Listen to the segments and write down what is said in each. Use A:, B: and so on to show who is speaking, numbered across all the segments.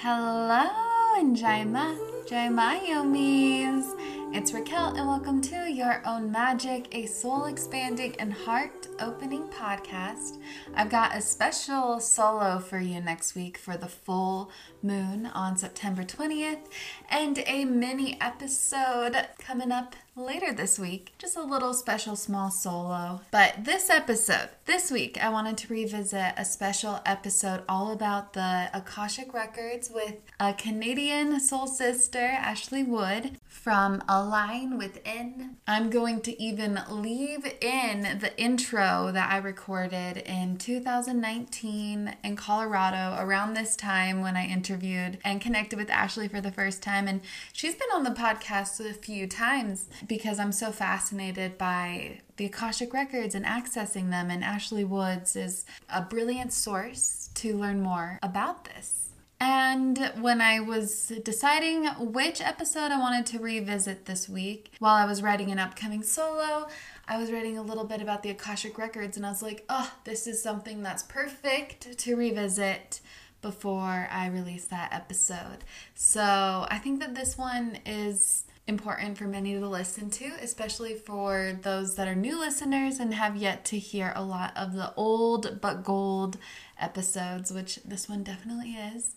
A: Hello, and Jaima, Jaima Yomis. It's Raquel, and welcome to Your Own Magic, a soul expanding and heart opening podcast. I've got a special solo for you next week for the full moon on September 20th, and a mini episode coming up later this week. Just a little special small solo. But this episode, this week, I wanted to revisit a special episode all about the Akashic Records with a Canadian soul sister, Ashley Wood, from Aln Within. I'm going to even leave in the intro that I recorded in 2019 in Colorado around this time when I interviewed and connected with Ashley for the first time. And she's been on the podcast a few times because I'm so fascinated by the Akashic Records and accessing them. And Ashley Woods is a brilliant source to learn more about this. And when I was deciding which episode I wanted to revisit this week, while I was writing an upcoming solo, I was writing a little bit about the Akashic Records, and I was like, oh, this is something that's perfect to revisit before I release that episode. So I think that this one is important for many to listen to, especially for those that are new listeners and have yet to hear a lot of the old but gold episodes, which this one definitely is.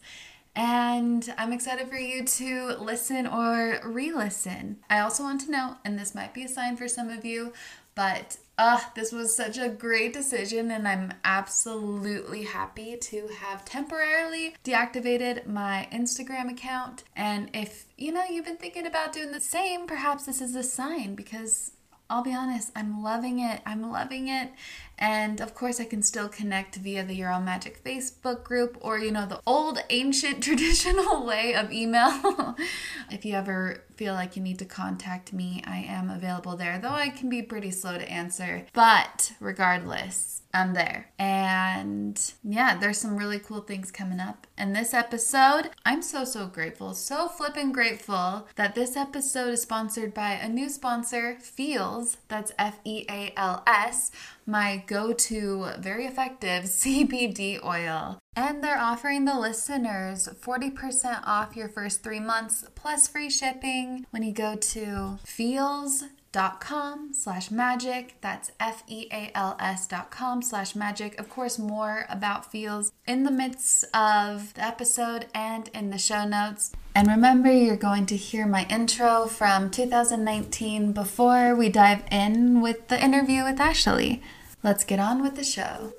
A: And I'm excited for you to listen or re listen. I also want to know, and this might be a sign for some of you, but uh, this was such a great decision, and I'm absolutely happy to have temporarily deactivated my Instagram account. And if you know you've been thinking about doing the same, perhaps this is a sign because I'll be honest, I'm loving it. I'm loving it. And of course, I can still connect via the Your Own Magic Facebook group or, you know, the old ancient traditional way of email. if you ever feel like you need to contact me, I am available there, though I can be pretty slow to answer. But regardless, I'm there. And yeah, there's some really cool things coming up. And this episode, I'm so, so grateful, so flippin' grateful that this episode is sponsored by a new sponsor, Feals, That's F E A L S my go to very effective CBD oil. And they're offering the listeners 40% off your first three months plus free shipping when you go to feals dot com slash magic. That's f-e-a-l-s dot com slash magic. Of course more about feals in the midst of the episode and in the show notes. And remember you're going to hear my intro from 2019 before we dive in with the interview with ashley. Let's get on with the show.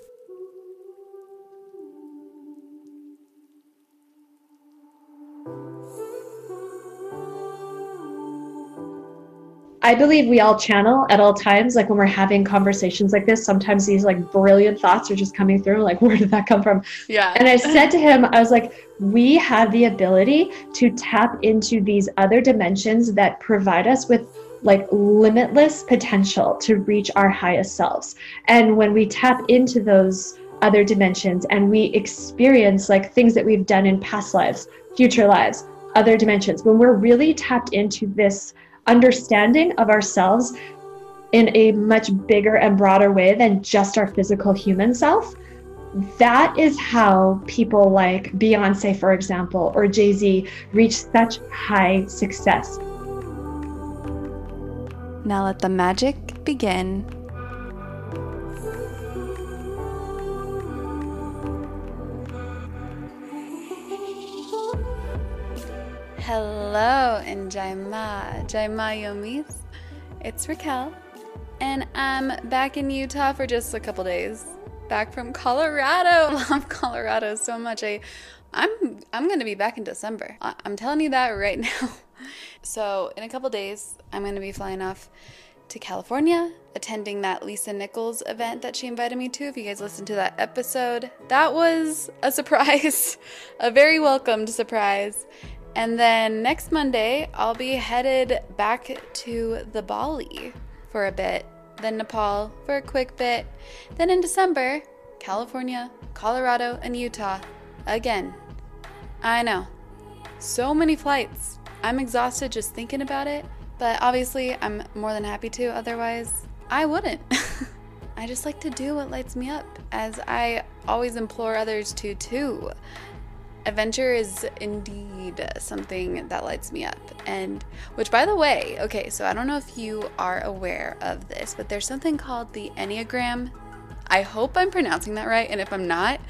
B: I believe we all channel at all times. Like when we're having conversations like this, sometimes these like brilliant thoughts are just coming through. Like, where did that come from?
A: Yeah.
B: And I said to him, I was like, we have the ability to tap into these other dimensions that provide us with like limitless potential to reach our highest selves. And when we tap into those other dimensions and we experience like things that we've done in past lives, future lives, other dimensions, when we're really tapped into this understanding of ourselves in a much bigger and broader way than just our physical human self, that is how people like Beyonce, for example, or Jay Z reach such high success
A: now let the magic begin. Hello, and Jaima, Jaima Yomis. It's Raquel, and I'm back in Utah for just a couple days. Back from Colorado. I love Colorado so much. I, I'm I'm gonna be back in December. I, I'm telling you that right now. So, in a couple days, I'm to be flying off to California, attending that Lisa Nichols event that she invited me to. If you guys listened to that episode, that was a surprise, a very welcomed surprise. And then next Monday, I'll be headed back to the Bali for a bit, then Nepal for a quick bit. Then in December, California, Colorado, and Utah again. I know. So many flights. I'm exhausted just thinking about it, but obviously I'm more than happy to, otherwise, I wouldn't. I just like to do what lights me up, as I always implore others to too. Adventure is indeed something that lights me up. And which, by the way, okay, so I don't know if you are aware of this, but there's something called the Enneagram. I hope I'm pronouncing that right. And if I'm not,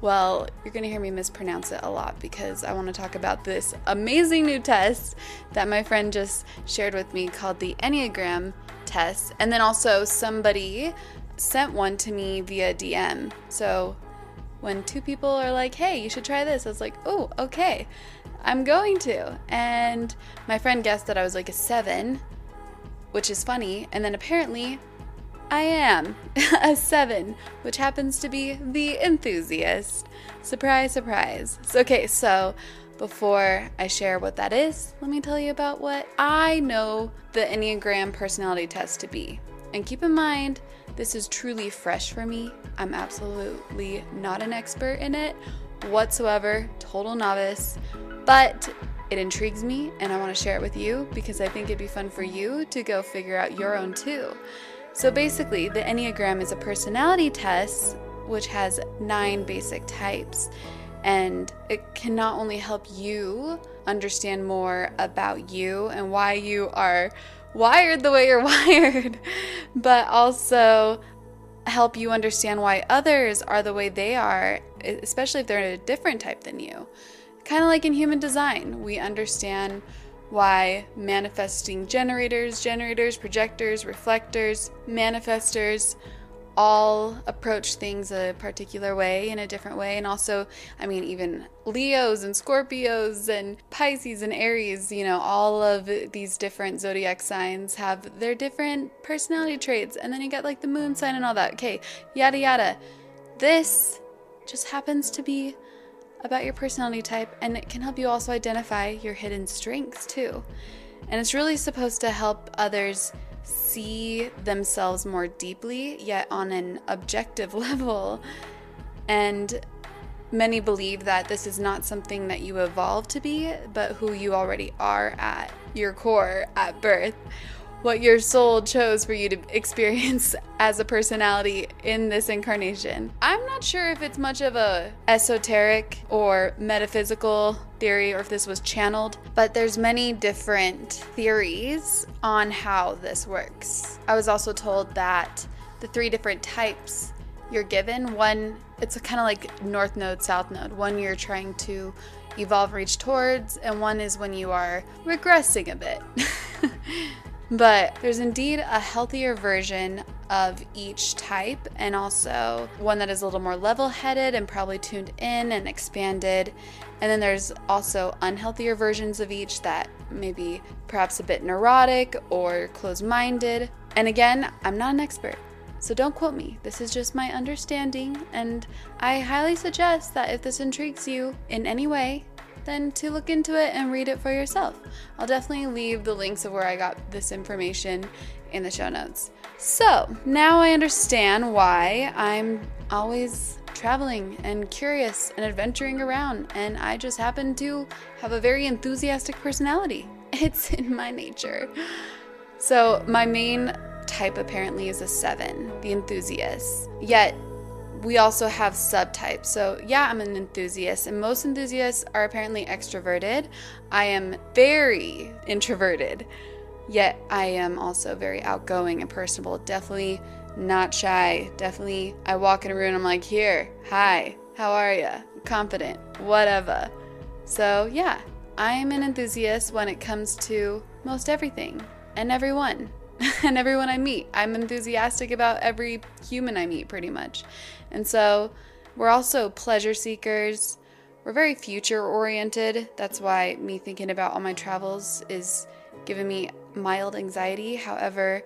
A: well, you're going to hear me mispronounce it a lot because I want to talk about this amazing new test that my friend just shared with me called the Enneagram test. And then also, somebody sent one to me via DM. So when two people are like, hey, you should try this, I was like, oh, okay, I'm going to. And my friend guessed that I was like a seven, which is funny. And then apparently, I am a seven, which happens to be the enthusiast. Surprise, surprise. Okay, so before I share what that is, let me tell you about what I know the Enneagram personality test to be. And keep in mind, this is truly fresh for me. I'm absolutely not an expert in it whatsoever, total novice, but it intrigues me and I want to share it with you because I think it'd be fun for you to go figure out your own too. So basically, the Enneagram is a personality test which has nine basic types. And it can not only help you understand more about you and why you are wired the way you're wired, but also help you understand why others are the way they are, especially if they're a different type than you. Kind of like in human design, we understand why manifesting generators, generators, projectors, reflectors, manifestors, all approach things a particular way in a different way. And also, I mean, even Leos and Scorpios and Pisces and Aries, you know, all of these different zodiac signs have their different personality traits. And then you get like the moon sign and all that. Okay, yada yada. This just happens to be about your personality type and it can help you also identify your hidden strengths too. And it's really supposed to help others see themselves more deeply, yet on an objective level. And many believe that this is not something that you evolve to be, but who you already are at your core at birth what your soul chose for you to experience as a personality in this incarnation. I'm not sure if it's much of a esoteric or metaphysical theory or if this was channeled, but there's many different theories on how this works. I was also told that the three different types you're given, one it's kind of like north node, south node. One you're trying to evolve reach towards, and one is when you are regressing a bit. But there's indeed a healthier version of each type, and also one that is a little more level headed and probably tuned in and expanded. And then there's also unhealthier versions of each that maybe perhaps a bit neurotic or closed minded. And again, I'm not an expert. So don't quote me. This is just my understanding, and I highly suggest that if this intrigues you in any way, then to look into it and read it for yourself. I'll definitely leave the links of where I got this information in the show notes. So now I understand why I'm always traveling and curious and adventuring around, and I just happen to have a very enthusiastic personality. It's in my nature. So, my main type apparently is a seven, the enthusiast. Yet, we also have subtypes. So, yeah, I'm an enthusiast, and most enthusiasts are apparently extroverted. I am very introverted, yet I am also very outgoing and personable. Definitely not shy. Definitely, I walk in a room, I'm like, here, hi, how are you? Confident, whatever. So, yeah, I am an enthusiast when it comes to most everything and everyone. and everyone I meet. I'm enthusiastic about every human I meet, pretty much. And so we're also pleasure seekers. We're very future oriented. That's why me thinking about all my travels is giving me mild anxiety. However,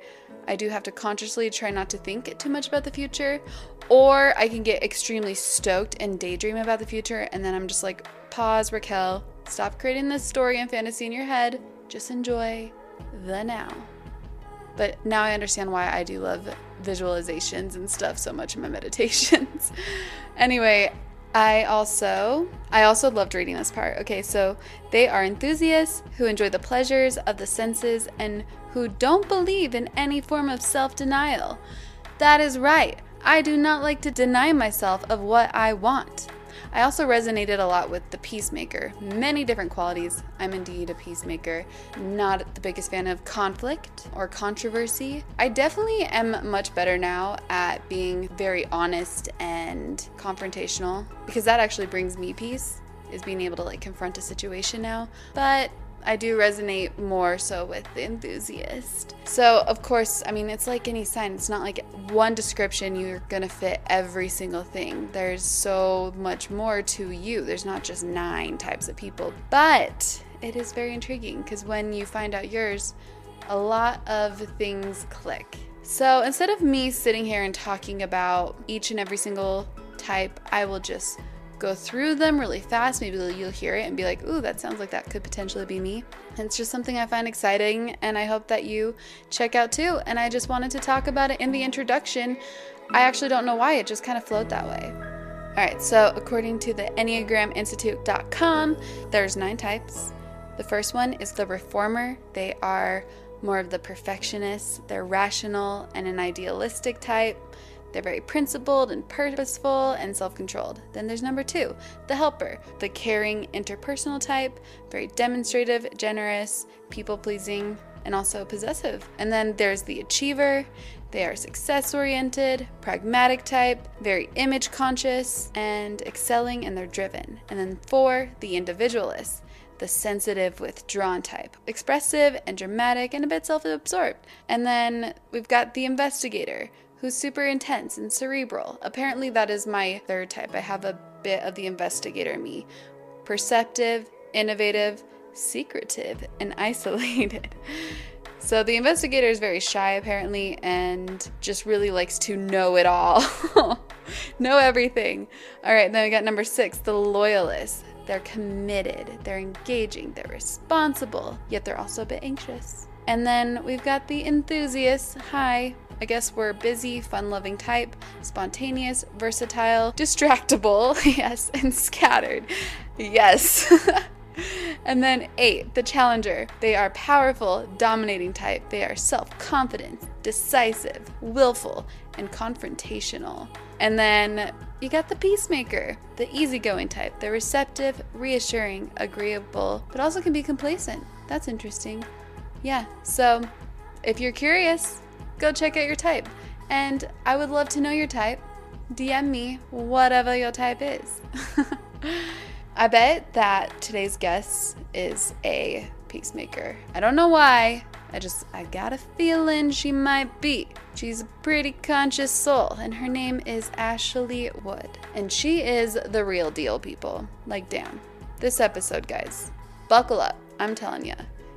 A: I do have to consciously try not to think too much about the future, or I can get extremely stoked and daydream about the future, and then I'm just like, pause, Raquel, stop creating this story and fantasy in your head. Just enjoy the now. But now I understand why I do love visualizations and stuff so much in my meditations. anyway, I also I also loved reading this part. Okay, so they are enthusiasts who enjoy the pleasures of the senses and who don't believe in any form of self-denial. That is right. I do not like to deny myself of what I want. I also resonated a lot with the peacemaker. Many different qualities. I'm indeed a peacemaker. Not the biggest fan of conflict or controversy. I definitely am much better now at being very honest and confrontational because that actually brings me peace is being able to like confront a situation now. But I do resonate more so with the enthusiast. So, of course, I mean, it's like any sign. It's not like one description you're going to fit every single thing. There's so much more to you. There's not just nine types of people. But it is very intriguing because when you find out yours, a lot of things click. So, instead of me sitting here and talking about each and every single type, I will just go through them really fast. Maybe you'll hear it and be like, ooh, that sounds like that could potentially be me. And it's just something I find exciting and I hope that you check out too. And I just wanted to talk about it in the introduction. I actually don't know why, it just kind of flowed that way. All right, so according to the EnneagramInstitute.com, there's nine types. The first one is the reformer. They are more of the perfectionists, they're rational and an idealistic type. They're very principled and purposeful and self controlled. Then there's number two, the helper, the caring interpersonal type, very demonstrative, generous, people pleasing, and also possessive. And then there's the achiever. They are success oriented, pragmatic type, very image conscious, and excelling, and they're driven. And then four, the individualist the sensitive withdrawn type, expressive and dramatic and a bit self absorbed. And then we've got the investigator, who's super intense and cerebral. Apparently, that is my third type. I have a bit of the investigator in me perceptive, innovative, secretive, and isolated. So the investigator is very shy apparently and just really likes to know it all. know everything. All right, then we got number 6, the loyalist. They're committed, they're engaging, they're responsible, yet they're also a bit anxious. And then we've got the enthusiast. Hi, I guess we're busy, fun loving type, spontaneous, versatile, distractible, yes, and scattered. Yes. and then eight, the challenger. They are powerful, dominating type. They are self confident, decisive, willful, and confrontational. And then you got the peacemaker, the easygoing type. They're receptive, reassuring, agreeable, but also can be complacent. That's interesting. Yeah, so if you're curious, go check out your type. And I would love to know your type. DM me whatever your type is. I bet that today's guest is a peacemaker. I don't know why. I just, I got a feeling she might be. She's a pretty conscious soul, and her name is Ashley Wood. And she is the real deal, people. Like, damn. This episode, guys, buckle up. I'm telling you,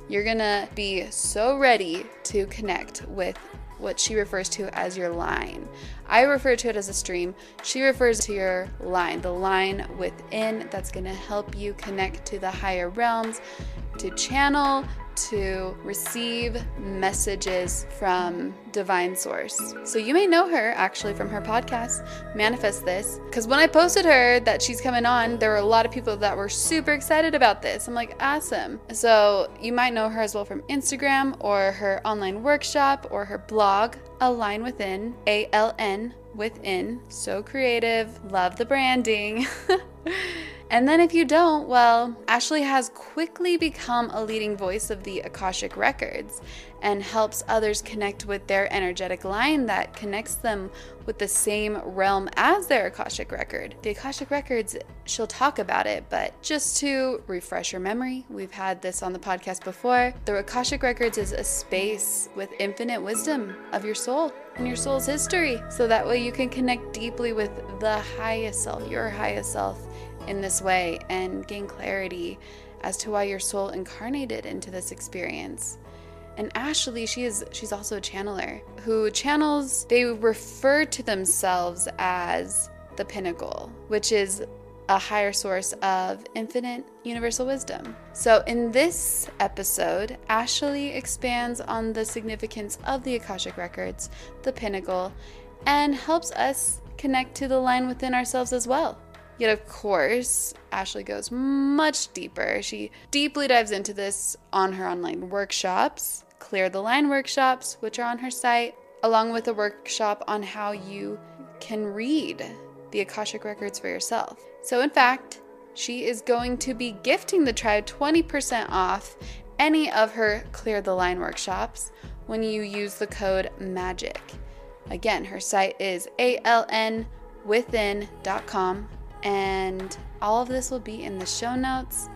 A: you're gonna be so ready to connect with what she refers to as your line. I refer to it as a stream. She refers to your line, the line within that's going to help you connect to the higher realms, to channel, to receive messages from divine source. So you may know her actually from her podcast, Manifest This, because when I posted her that she's coming on, there were a lot of people that were super excited about this. I'm like, awesome. So you might know her as well from Instagram or her online workshop or her blog, Aln Within, A L N Within. So creative, love the branding. And then if you don't, well, Ashley has quickly become a leading voice of the Akashic Records and helps others connect with their energetic line that connects them with the same realm as their Akashic Record. The Akashic Records, she'll talk about it, but just to refresh your memory, we've had this on the podcast before. The Akashic Records is a space with infinite wisdom of your soul and your soul's history. So that way you can connect deeply with the highest self, your highest self in this way and gain clarity as to why your soul incarnated into this experience. And Ashley, she is she's also a channeler who channels they refer to themselves as the pinnacle, which is a higher source of infinite universal wisdom. So, in this episode, Ashley expands on the significance of the Akashic Records, the pinnacle, and helps us connect to the line within ourselves as well. Yet, of course, Ashley goes much deeper. She deeply dives into this on her online workshops, Clear the Line workshops, which are on her site, along with a workshop on how you can read the Akashic Records for yourself. So, in fact, she is going to be gifting the tribe 20% off any of her Clear the Line workshops when you use the code MAGIC. Again, her site is alnwithin.com, and all of this will be in the show notes.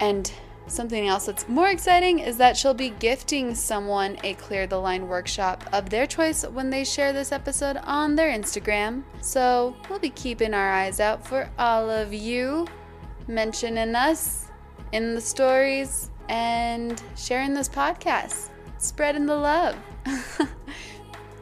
A: And something else that's more exciting is that she'll be gifting someone a Clear the Line workshop of their choice when they share this episode on their Instagram. So we'll be keeping our eyes out for all of you mentioning us in the stories and sharing this podcast, spreading the love.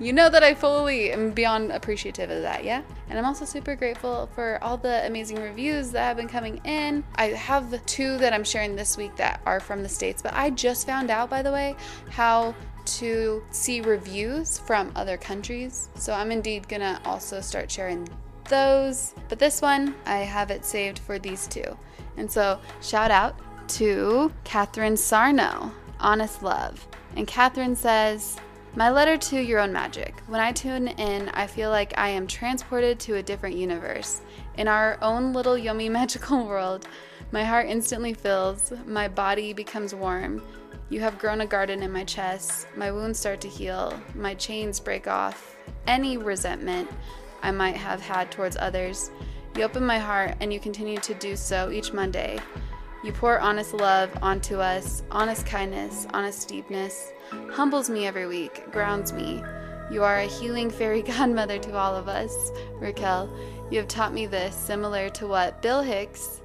A: you know that I fully am beyond appreciative of that, yeah? And I'm also super grateful for all the amazing reviews that have been coming in. I have two that I'm sharing this week that are from the States, but I just found out, by the way, how to see reviews from other countries. So I'm indeed gonna also start sharing those. But this one, I have it saved for these two. And so, shout out to Catherine Sarno, Honest Love. And Catherine says, My letter to your own magic. When I tune in, I feel like I am transported to a different universe. In our own little yummy magical world, my heart instantly fills, my body becomes warm. You have grown a garden in my chest, my wounds start to heal, my chains break off. Any resentment, I might have had towards others. You open my heart and you continue to do so each Monday. You pour honest love onto us, honest kindness, honest deepness, humbles me every week, grounds me. You are a healing fairy godmother to all of us. Raquel, you have taught me this, similar to what Bill Hicks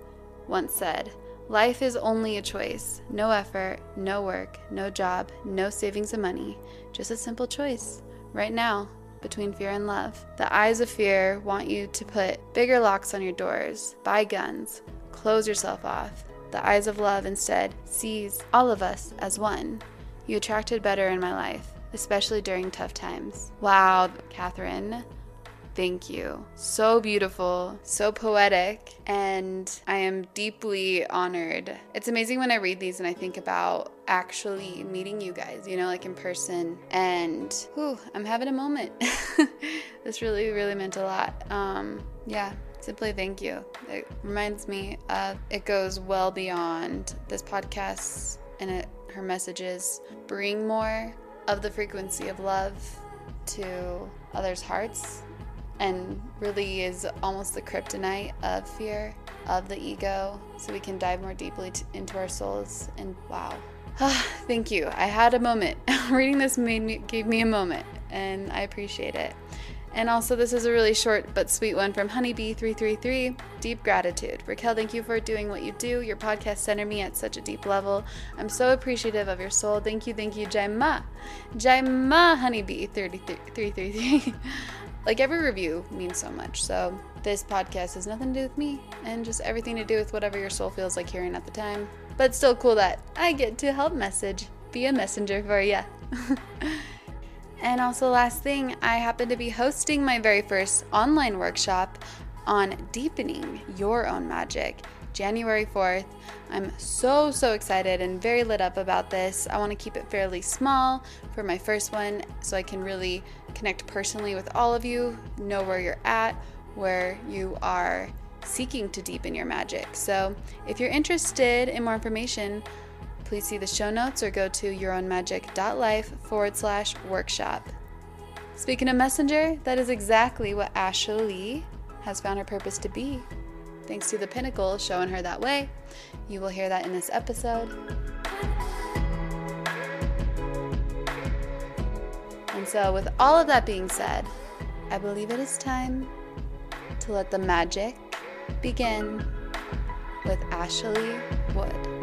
A: once said Life is only a choice. No effort, no work, no job, no savings of money. Just a simple choice. Right now, between fear and love. The eyes of fear want you to put bigger locks on your doors, buy guns, close yourself off. The eyes of love instead sees all of us as one. You attracted better in my life, especially during tough times. Wow, Catherine. Thank you. So beautiful, so poetic, and I am deeply honored. It's amazing when I read these and I think about actually meeting you guys, you know, like in person. And whew, I'm having a moment. this really, really meant a lot. Um, yeah, simply thank you. It reminds me of it goes well beyond this podcast and it, her messages bring more of the frequency of love to others' hearts and really is almost the kryptonite of fear, of the ego, so we can dive more deeply t- into our souls. And wow, thank you. I had a moment. Reading this made me gave me a moment, and I appreciate it. And also, this is a really short but sweet one from Honeybee333. Deep gratitude. Raquel, thank you for doing what you do. Your podcast centered me at such a deep level. I'm so appreciative of your soul. Thank you, thank you, Jaima. Jaima Honeybee333 like every review means so much. So this podcast has nothing to do with me and just everything to do with whatever your soul feels like hearing at the time. But still cool that I get to help message, be a messenger for you. and also last thing, I happen to be hosting my very first online workshop on deepening your own magic. January 4th. I'm so, so excited and very lit up about this. I want to keep it fairly small for my first one so I can really connect personally with all of you, know where you're at, where you are seeking to deepen your magic. So if you're interested in more information, please see the show notes or go to yourownmagic.life forward slash workshop. Speaking of messenger, that is exactly what Ashley has found her purpose to be. Thanks to the pinnacle showing her that way. You will hear that in this episode. And so, with all of that being said, I believe it is time to let the magic begin with Ashley Wood.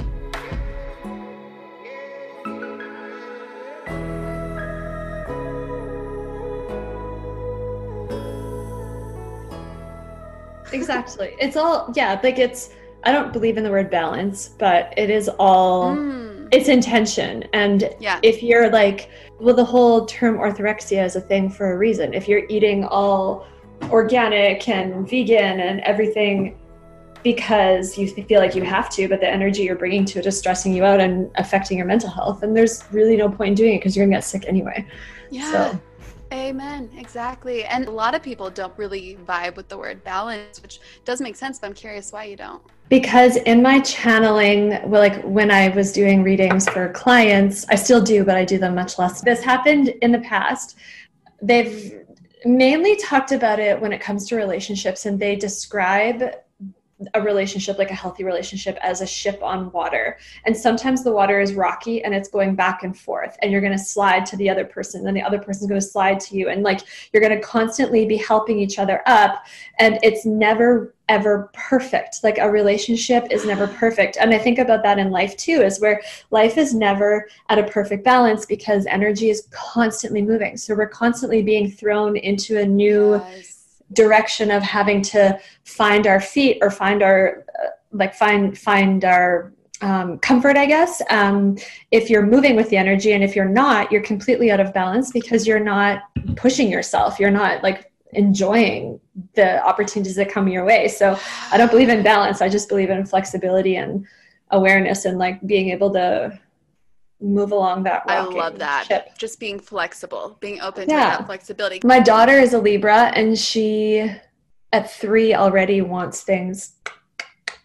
B: Exactly. It's all, yeah, like it's, I don't believe in the word balance, but it is all mm. it's intention. And yeah. if you're like, well, the whole term orthorexia is a thing for a reason. If you're eating all organic and vegan and everything because you feel like you have to, but the energy you're bringing to it is stressing you out and affecting your mental health, and there's really no point in doing it because you're gonna get sick anyway.
A: Yeah. So. Amen. Exactly. And a lot of people don't really vibe with the word balance, which does make sense, but I'm curious why you don't.
B: Because in my channeling, well, like when I was doing readings for clients, I still do, but I do them much less. This happened in the past. They've mainly talked about it when it comes to relationships, and they describe a relationship like a healthy relationship as a ship on water. And sometimes the water is rocky and it's going back and forth and you're going to slide to the other person and the other person's going to slide to you and like you're going to constantly be helping each other up and it's never ever perfect. Like a relationship is never perfect. And i think about that in life too is where life is never at a perfect balance because energy is constantly moving. So we're constantly being thrown into a new yes direction of having to find our feet or find our uh, like find find our um, comfort, I guess. Um, if you're moving with the energy, and if you're not, you're completely out of balance because you're not pushing yourself. You're not like enjoying the opportunities that come your way. So I don't believe in balance. I just believe in flexibility and awareness and like being able to move along that
A: I love that. Ship. Just being flexible, being open yeah. to that flexibility.
B: My daughter is a Libra and she at 3 already wants things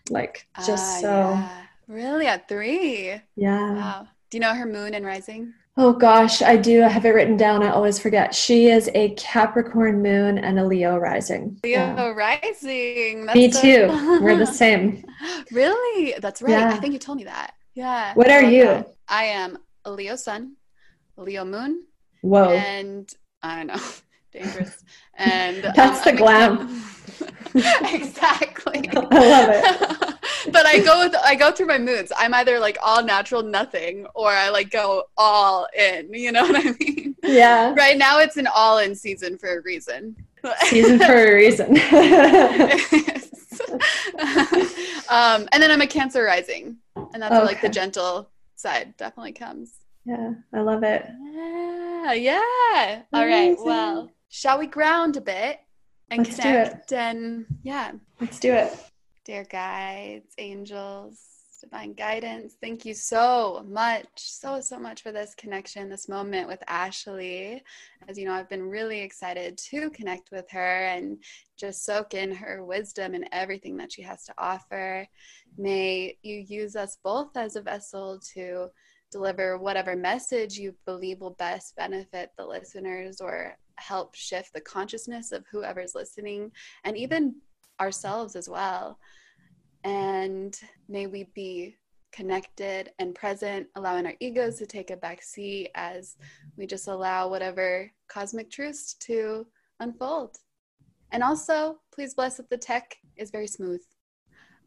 B: like just uh, so yeah.
A: Really at 3?
B: Yeah.
A: Wow. Do you know her moon and rising?
B: Oh gosh, I do. I have it written down. I always forget. She is a Capricorn moon and a Leo rising.
A: Leo yeah. rising.
B: That's me so too. We're the same.
A: Really? That's right. Yeah. I think you told me that. Yeah.
B: What are you?
A: That. I am a Leo sun, Leo moon.
B: Whoa.
A: And I know, dangerous. And
B: that's um, the glam.
A: exactly.
B: I love it.
A: but I go with, I go through my moods. I'm either like all natural, nothing, or I like go all in. You know what I mean?
B: Yeah.
A: Right now, it's an all in season for a reason.
B: season for a reason.
A: um, and then I'm a Cancer rising, and that's okay. like the gentle side definitely comes.
B: Yeah, I love it.
A: Yeah, yeah. All right. Well, shall we ground a bit and Let's connect? And yeah,
B: let's do it.
A: Dear guides, angels, divine guidance, thank you so much, so, so much for this connection, this moment with Ashley. As you know, I've been really excited to connect with her and just soak in her wisdom and everything that she has to offer. May you use us both as a vessel to deliver whatever message you believe will best benefit the listeners or help shift the consciousness of whoever's listening and even ourselves as well. And may we be connected and present, allowing our egos to take a back seat as we just allow whatever cosmic truths to unfold. And also, please bless that the tech is very smooth.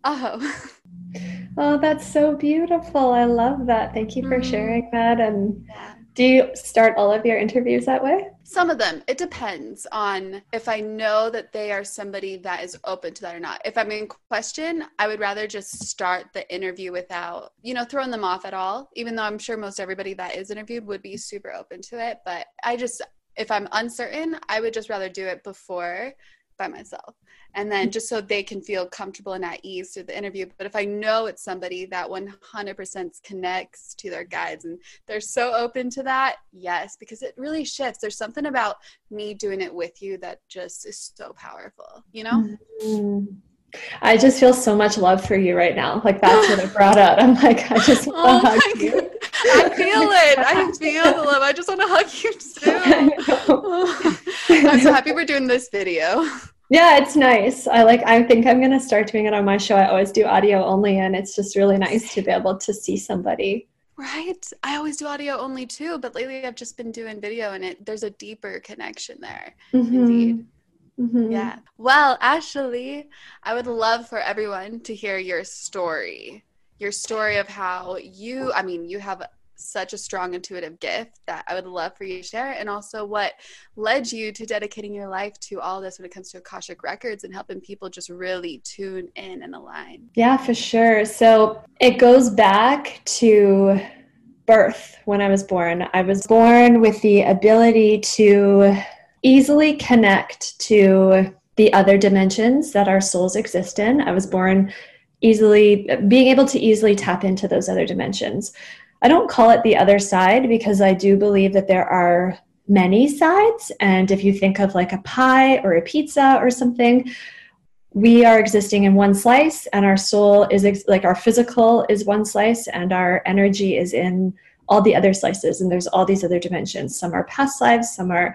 A: Oh.
B: oh, that's so beautiful. I love that. Thank you for mm. sharing that. And yeah. Do you start all of your interviews that way?
A: Some of them. It depends on if I know that they are somebody that is open to that or not. If I'm in question, I would rather just start the interview without, you know, throwing them off at all, even though I'm sure most everybody that is interviewed would be super open to it. But I just, if I'm uncertain, I would just rather do it before by myself and then just so they can feel comfortable and at ease through the interview but if i know it's somebody that 100% connects to their guides and they're so open to that yes because it really shifts there's something about me doing it with you that just is so powerful you know mm-hmm.
B: I just feel so much love for you right now. Like that's what it brought out. I'm like, I just want
A: oh to hug you. I feel it. I feel the love. I just want to hug you too. I'm so happy we're doing this video.
B: Yeah, it's nice. I like I think I'm gonna start doing it on my show. I always do audio only and it's just really nice to be able to see somebody.
A: Right. I always do audio only too, but lately I've just been doing video and it there's a deeper connection there. Mm-hmm. Indeed. Mm-hmm. Yeah. Well, Ashley, I would love for everyone to hear your story. Your story of how you, I mean, you have such a strong intuitive gift that I would love for you to share, and also what led you to dedicating your life to all this when it comes to Akashic Records and helping people just really tune in and align.
B: Yeah, for sure. So it goes back to birth when I was born. I was born with the ability to easily connect to the other dimensions that our souls exist in. I was born easily being able to easily tap into those other dimensions. I don't call it the other side because I do believe that there are many sides. And if you think of like a pie or a pizza or something, we are existing in one slice, and our soul is ex- like our physical is one slice, and our energy is in all the other slices. And there's all these other dimensions. Some are past lives, some are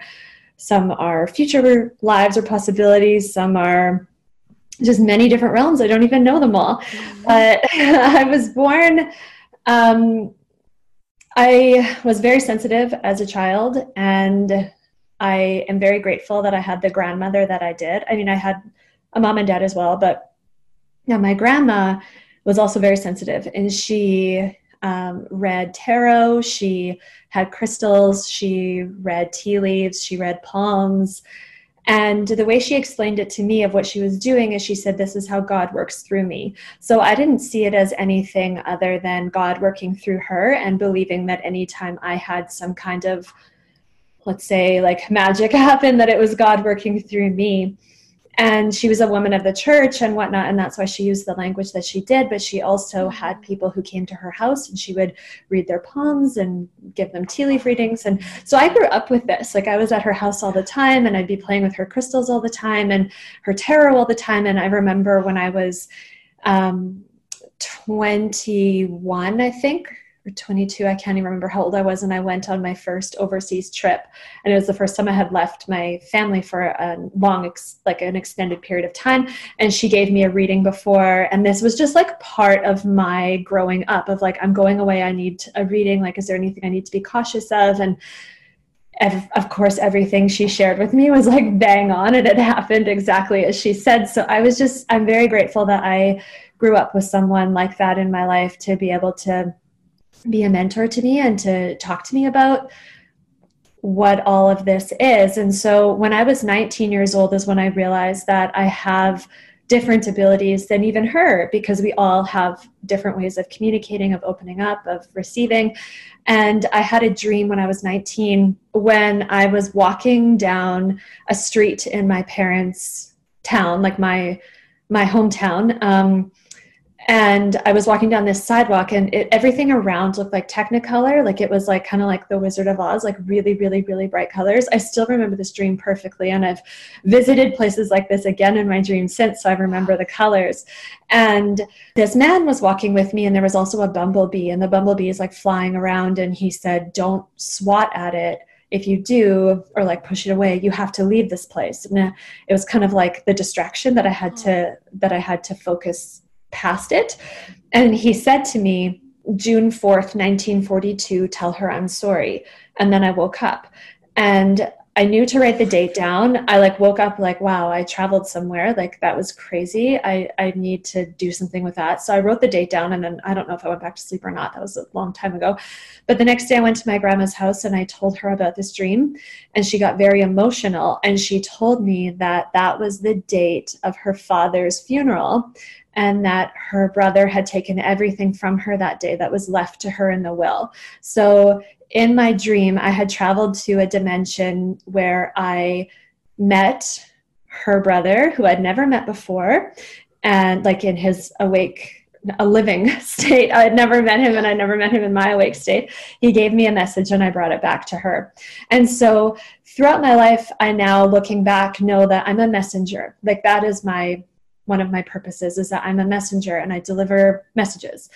B: some are future lives or possibilities, some are just many different realms. I don't even know them all. Mm-hmm. But I was born um, I was very sensitive as a child, and I am very grateful that I had the grandmother that I did. I mean, I had a mom and dad as well, but now my grandma was also very sensitive, and she um, read tarot, she had crystals, she read tea leaves, she read palms. And the way she explained it to me of what she was doing is she said, This is how God works through me. So I didn't see it as anything other than God working through her and believing that anytime I had some kind of, let's say, like magic happen, that it was God working through me and she was a woman of the church and whatnot and that's why she used the language that she did but she also mm-hmm. had people who came to her house and she would read their palms and give them tea leaf readings. And so i grew up with this. Like i was at her house all the time and i'd be playing with her crystals all the time and her tarot all the time. And i remember when i was um, 21 i think or 22 i can't even remember how old i was and i went on my first overseas trip. And it was the first time i had left my family for a long ex- like an extended period of time. And she gave me a reading before. And this was just like part of my growing up of like i'm going away. I need a reading. Like is there anything i need to be cautious of? And of course everything she shared with me was like bang on and it happened exactly as she said. So i was just i'm very grateful that i grew up with someone like that in my life to be able to be a mentor to me and to talk to me about what all of this is. And so when I was 19 years old is when I realized that I have different abilities than even her because we all have different ways of communicating, of opening up, of receiving. And I had a dream when I was 19 when I was walking down a street in my parents' town, like my my hometown. Um, and I was walking down this sidewalk, and it, everything around looked like Technicolor, like it was like kind of like the Wizard of Oz, like really, really, really bright colors. I still remember this dream perfectly, and I've visited places like this again in my dream since, so I remember the colors. And this man was walking with me, and there was also a bumblebee, and the bumblebee is like flying around, and he said, "Don't swat at it." if you do or like push it away you have to leave this place and uh, it was kind of like the distraction that i had to that i had to focus past it. And he said to me, June 4th, 1942, tell her I'm sorry. And then I woke up and I knew to write the date down. I like woke up like, wow, I traveled somewhere. Like that was crazy. I, I need to do something with that. So I wrote the date down and then I don't know if I went back to sleep or not. That was a long time ago. But the next day I went to my grandma's house and I told her about this dream and she got very emotional and she told me that that was the date of her father's funeral and that her brother had taken everything from her that day that was left to her in the will. So in my dream, I had traveled to a dimension where I met her brother, who I'd never met before, and like in his awake a living state. I had never met him and I never met him in my awake state. He gave me a message and I brought it back to her. And so throughout my life, I now looking back know that I'm a messenger. Like that is my one of my purposes is that I'm a messenger and I deliver messages.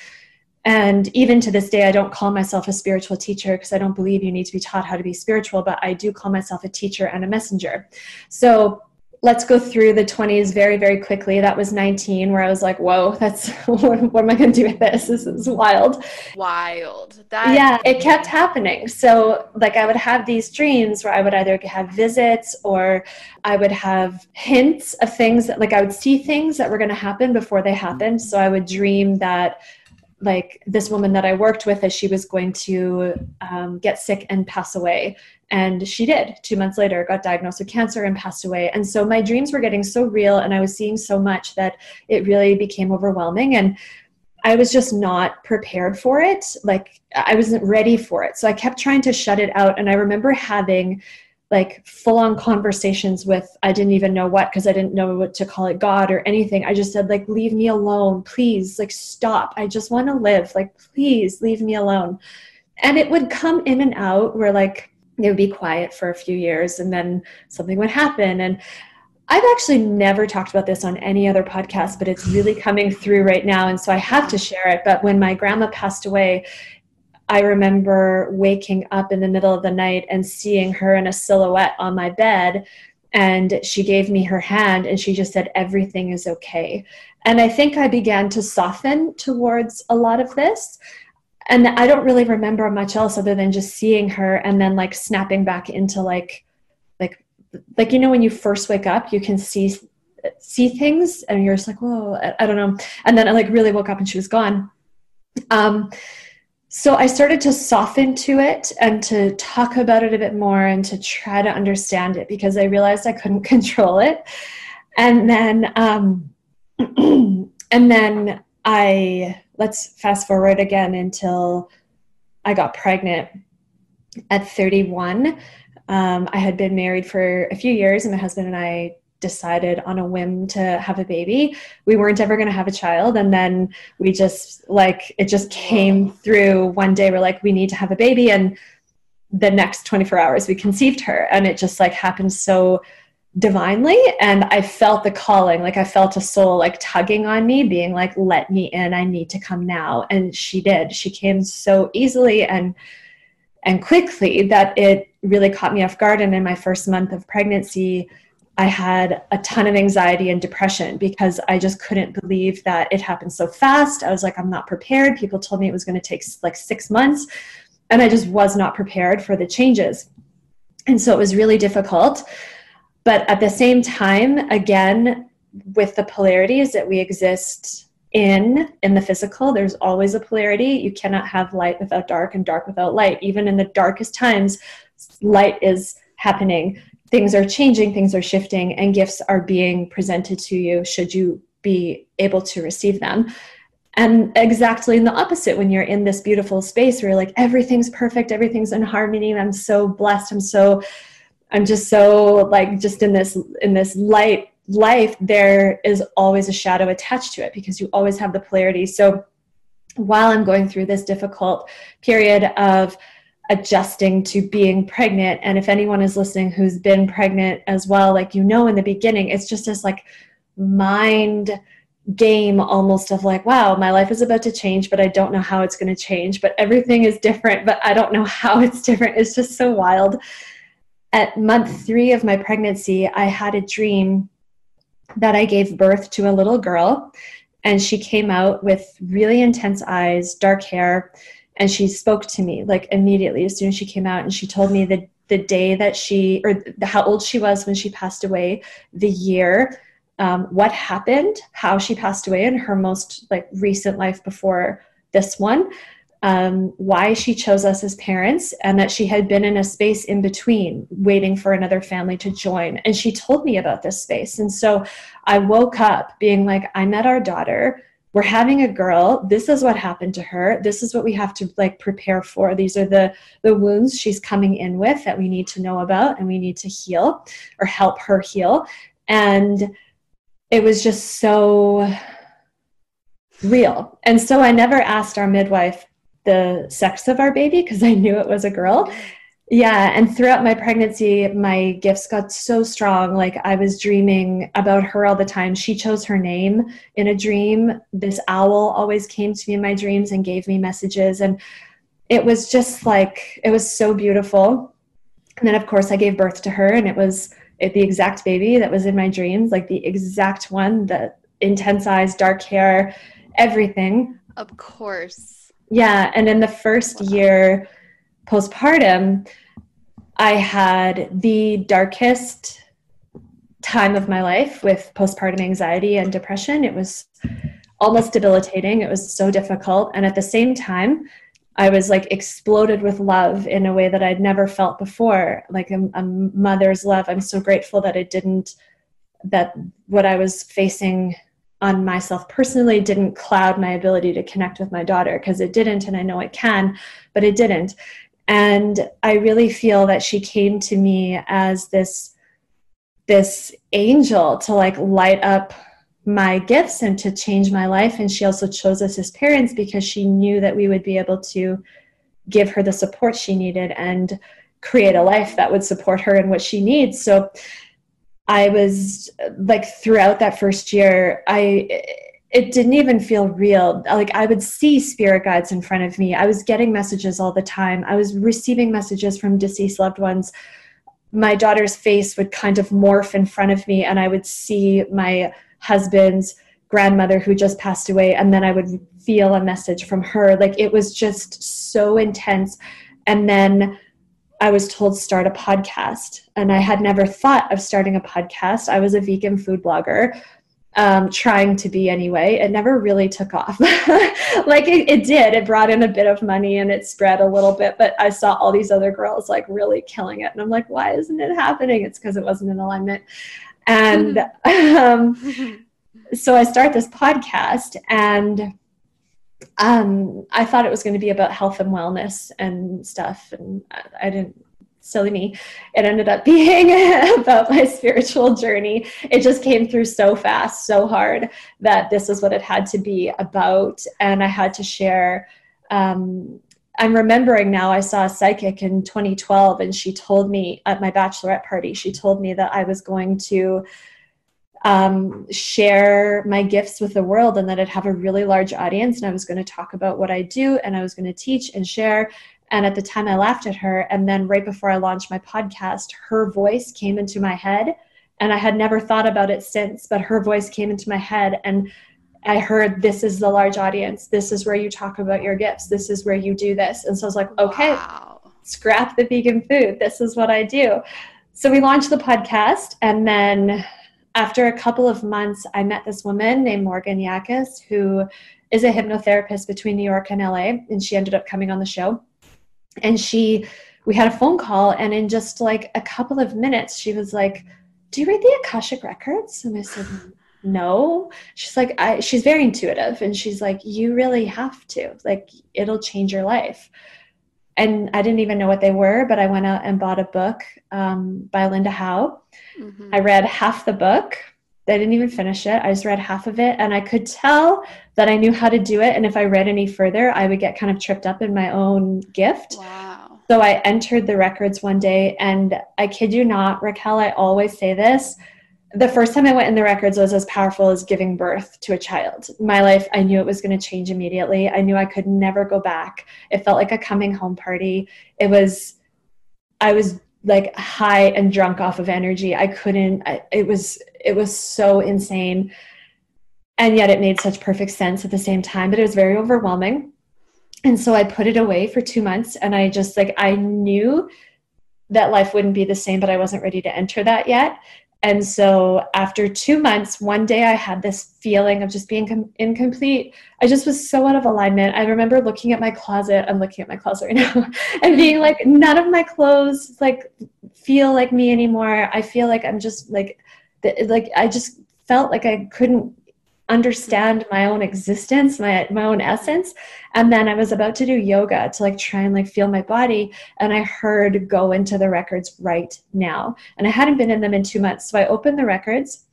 B: And even to this day, I don't call myself a spiritual teacher because I don't believe you need to be taught how to be spiritual, but I do call myself a teacher and a messenger. So let's go through the 20s very very quickly. That was 19 where i was like whoa that's what, what am i going to do with this? This is wild.
A: Wild.
B: That yeah it kept happening. So like i would have these dreams where i would either have visits or i would have hints of things that like i would see things that were going to happen before they happened. So i would dream that like this woman that I worked with as she was going to um, get sick and pass away. And she did. Two months later, got diagnosed with cancer and passed away. And so my dreams were getting so real and I was seeing so much that it really became overwhelming. And I was just not prepared for it. Like I wasn't ready for it. So I kept trying to shut it out. And I remember having like full on conversations with I didn't even know what because I didn't know what to call it God or anything. I just said like leave me alone, please, like stop. I just want to live. Like please leave me alone. And it would come in and out where like it would be quiet for a few years and then something would happen and I've actually never talked about this on any other podcast, but it's really coming through right now. And so I have to share it. But when my grandma passed away, I remember waking up in the middle of the night and seeing her in a silhouette on my bed. And she gave me her hand and she just said, Everything is okay. And I think I began to soften towards a lot of this. And I don't really remember much else other than just seeing her and then like snapping back into like, like, like, you know, when you first wake up, you can see see things and you're just like whoa I, I don't know and then i like really woke up and she was gone um so I started to soften to it and to talk about it a bit more and to try to understand it because I realized I couldn't control it. And then, um, and then I let's fast forward again until I got pregnant at 31. Um, I had been married for a few years, and my husband and I decided on a whim to have a baby. We weren't ever going to have a child. And then we just, like, it just came through one day. We're like, we need to have a baby. And the next 24 hours, we conceived her. And it just, like, happened so divinely. And I felt the calling, like, I felt a soul, like, tugging on me, being like, let me in. I need to come now. And she did. She came so easily and, and quickly that it really caught me off guard. And in my first month of pregnancy, I had a ton of anxiety and depression because I just couldn't believe that it happened so fast. I was like, I'm not prepared. People told me it was going to take like six months, and I just was not prepared for the changes. And so it was really difficult. But at the same time, again, with the polarities that we exist in in the physical there's always a polarity you cannot have light without dark and dark without light even in the darkest times light is happening things are changing, things are shifting, and gifts are being presented to you should you be able to receive them. And exactly in the opposite, when you're in this beautiful space where you're like, everything's perfect, everything's in harmony, I'm so blessed, I'm so, I'm just so like just in this in this light life, there is always a shadow attached to it because you always have the polarity. So while I'm going through this difficult period of adjusting to being pregnant. And if anyone is listening who's been pregnant as well like you know in the beginning it's just this like mind game almost of like wow my life is about to change but i don't know how it's going to change but everything is different but i don't know how it's different. It's just so wild. At month 3 of my pregnancy i had a dream that i gave birth to a little girl and she came out with really intense eyes dark hair and she spoke to me like immediately as soon as she came out and she told me the the day that she or the, how old she was when she passed away the year um, what happened how she passed away in her most like recent life before this one um, why she chose us as parents and that she had been in a space in between waiting for another family to join. And she told me about this space. And so i woke up being like i met our daughter we're having a girl. This is what happened to her. This is what we have to like prepare for. These are the the wounds she's coming in with that we need to know about and we need to heal or help her heal. And it was just so real. And so i never asked our midwife the sex of our baby because i knew it was a girl yeah, and throughout my pregnancy, my gifts got so strong. Like I was dreaming about her all the time. She chose her name in a dream. This owl always came to me in my dreams and gave me messages. And it was just like, it was so beautiful. And then, of course, I gave birth to her, and it was the exact baby that was in my dreams, like the exact one, the intense eyes, dark hair, everything.
A: Of course.
B: Yeah. And in the first wow. year, postpartum, I had the darkest time of my life with postpartum anxiety and depression. It was almost debilitating. It was so difficult. And at the same time, I was like exploded with love in a way that I'd never felt before, like a, a mother's love. I'm so grateful that it didn't, that what I was facing on myself personally didn't cloud my ability to connect with my daughter because it didn't, and I know it can, but it didn't. And I really feel that she came to me as this this angel to like light up my gifts and to change my life and she also chose us as parents because she knew that we would be able to give her the support she needed and create a life that would support her and what she needs. So I was like throughout that first year, I it didn't even feel real. Like I would see spirit guides in front of me. I was getting messages all the time. I was receiving messages from deceased loved ones. My daughter's face would kind of morph in front of me and I would see my husband's grandmother who just passed away and then I would feel a message from her. Like it was just so intense. And then I was told start a podcast, and I had never thought of starting a podcast. I was a vegan food blogger, um, trying to be anyway. It never really took off. like it, it, did. It brought in a bit of money and it spread a little bit. But I saw all these other girls like really killing it, and I'm like, why isn't it happening? It's because it wasn't in alignment. And um, so I start this podcast, and um, I thought it was going to be about health and wellness and stuff, and I, I didn't. Silly me. It ended up being about my spiritual journey. It just came through so fast, so hard that this is what it had to be about, and I had to share. Um, I'm remembering now. I saw a psychic in 2012, and she told me at my bachelorette party. She told me that I was going to um, share my gifts with the world and that I'd have a really large audience and I was going to talk about what I do and I was going to teach and share. And at the time, I laughed at her. And then, right before I launched my podcast, her voice came into my head. And I had never thought about it since, but her voice came into my head. And I heard, This is the large audience. This is where you talk about your gifts. This is where you do this. And so I was like, Okay, wow. scrap the vegan food. This is what I do. So we launched the podcast. And then after a couple of months, I met this woman named Morgan Yakis, who is a hypnotherapist between New York and LA, and she ended up coming on the show. And she, we had a phone call, and in just like a couple of minutes, she was like, "Do you read the Akashic records?" And I said, "No." She's like, I, she's very intuitive, and she's like, "You really have to. Like, it'll change your life." and I didn't even know what they were, but I went out and bought a book um, by Linda Howe. Mm-hmm. I read half the book. I didn't even finish it. I just read half of it, and I could tell that I knew how to do it. And if I read any further, I would get kind of tripped up in my own gift. Wow. So I entered the records one day, and I kid you not, Raquel, I always say this the first time I went in the records was as powerful as giving birth to a child. My life, I knew it was going to change immediately. I knew I could never go back. It felt like a coming home party. It was, I was like high and drunk off of energy. I couldn't, I, it was, it was so insane. And yet it made such perfect sense at the same time, but it was very overwhelming. And so I put it away for two months and I just like, I knew that life wouldn't be the same, but I wasn't ready to enter that yet. And so after two months, one day I had this feeling of just being com- incomplete. I just was so out of alignment. I remember looking at my closet. I'm looking at my closet right now and being like, none of my clothes like feel like me anymore. I feel like I'm just like, like I just felt like I couldn't understand my own existence my my own essence. And then i was about to do yoga to like try and like feel my body and i heard go into the records right now. And i hadn't been in them in 2 months. So i opened the records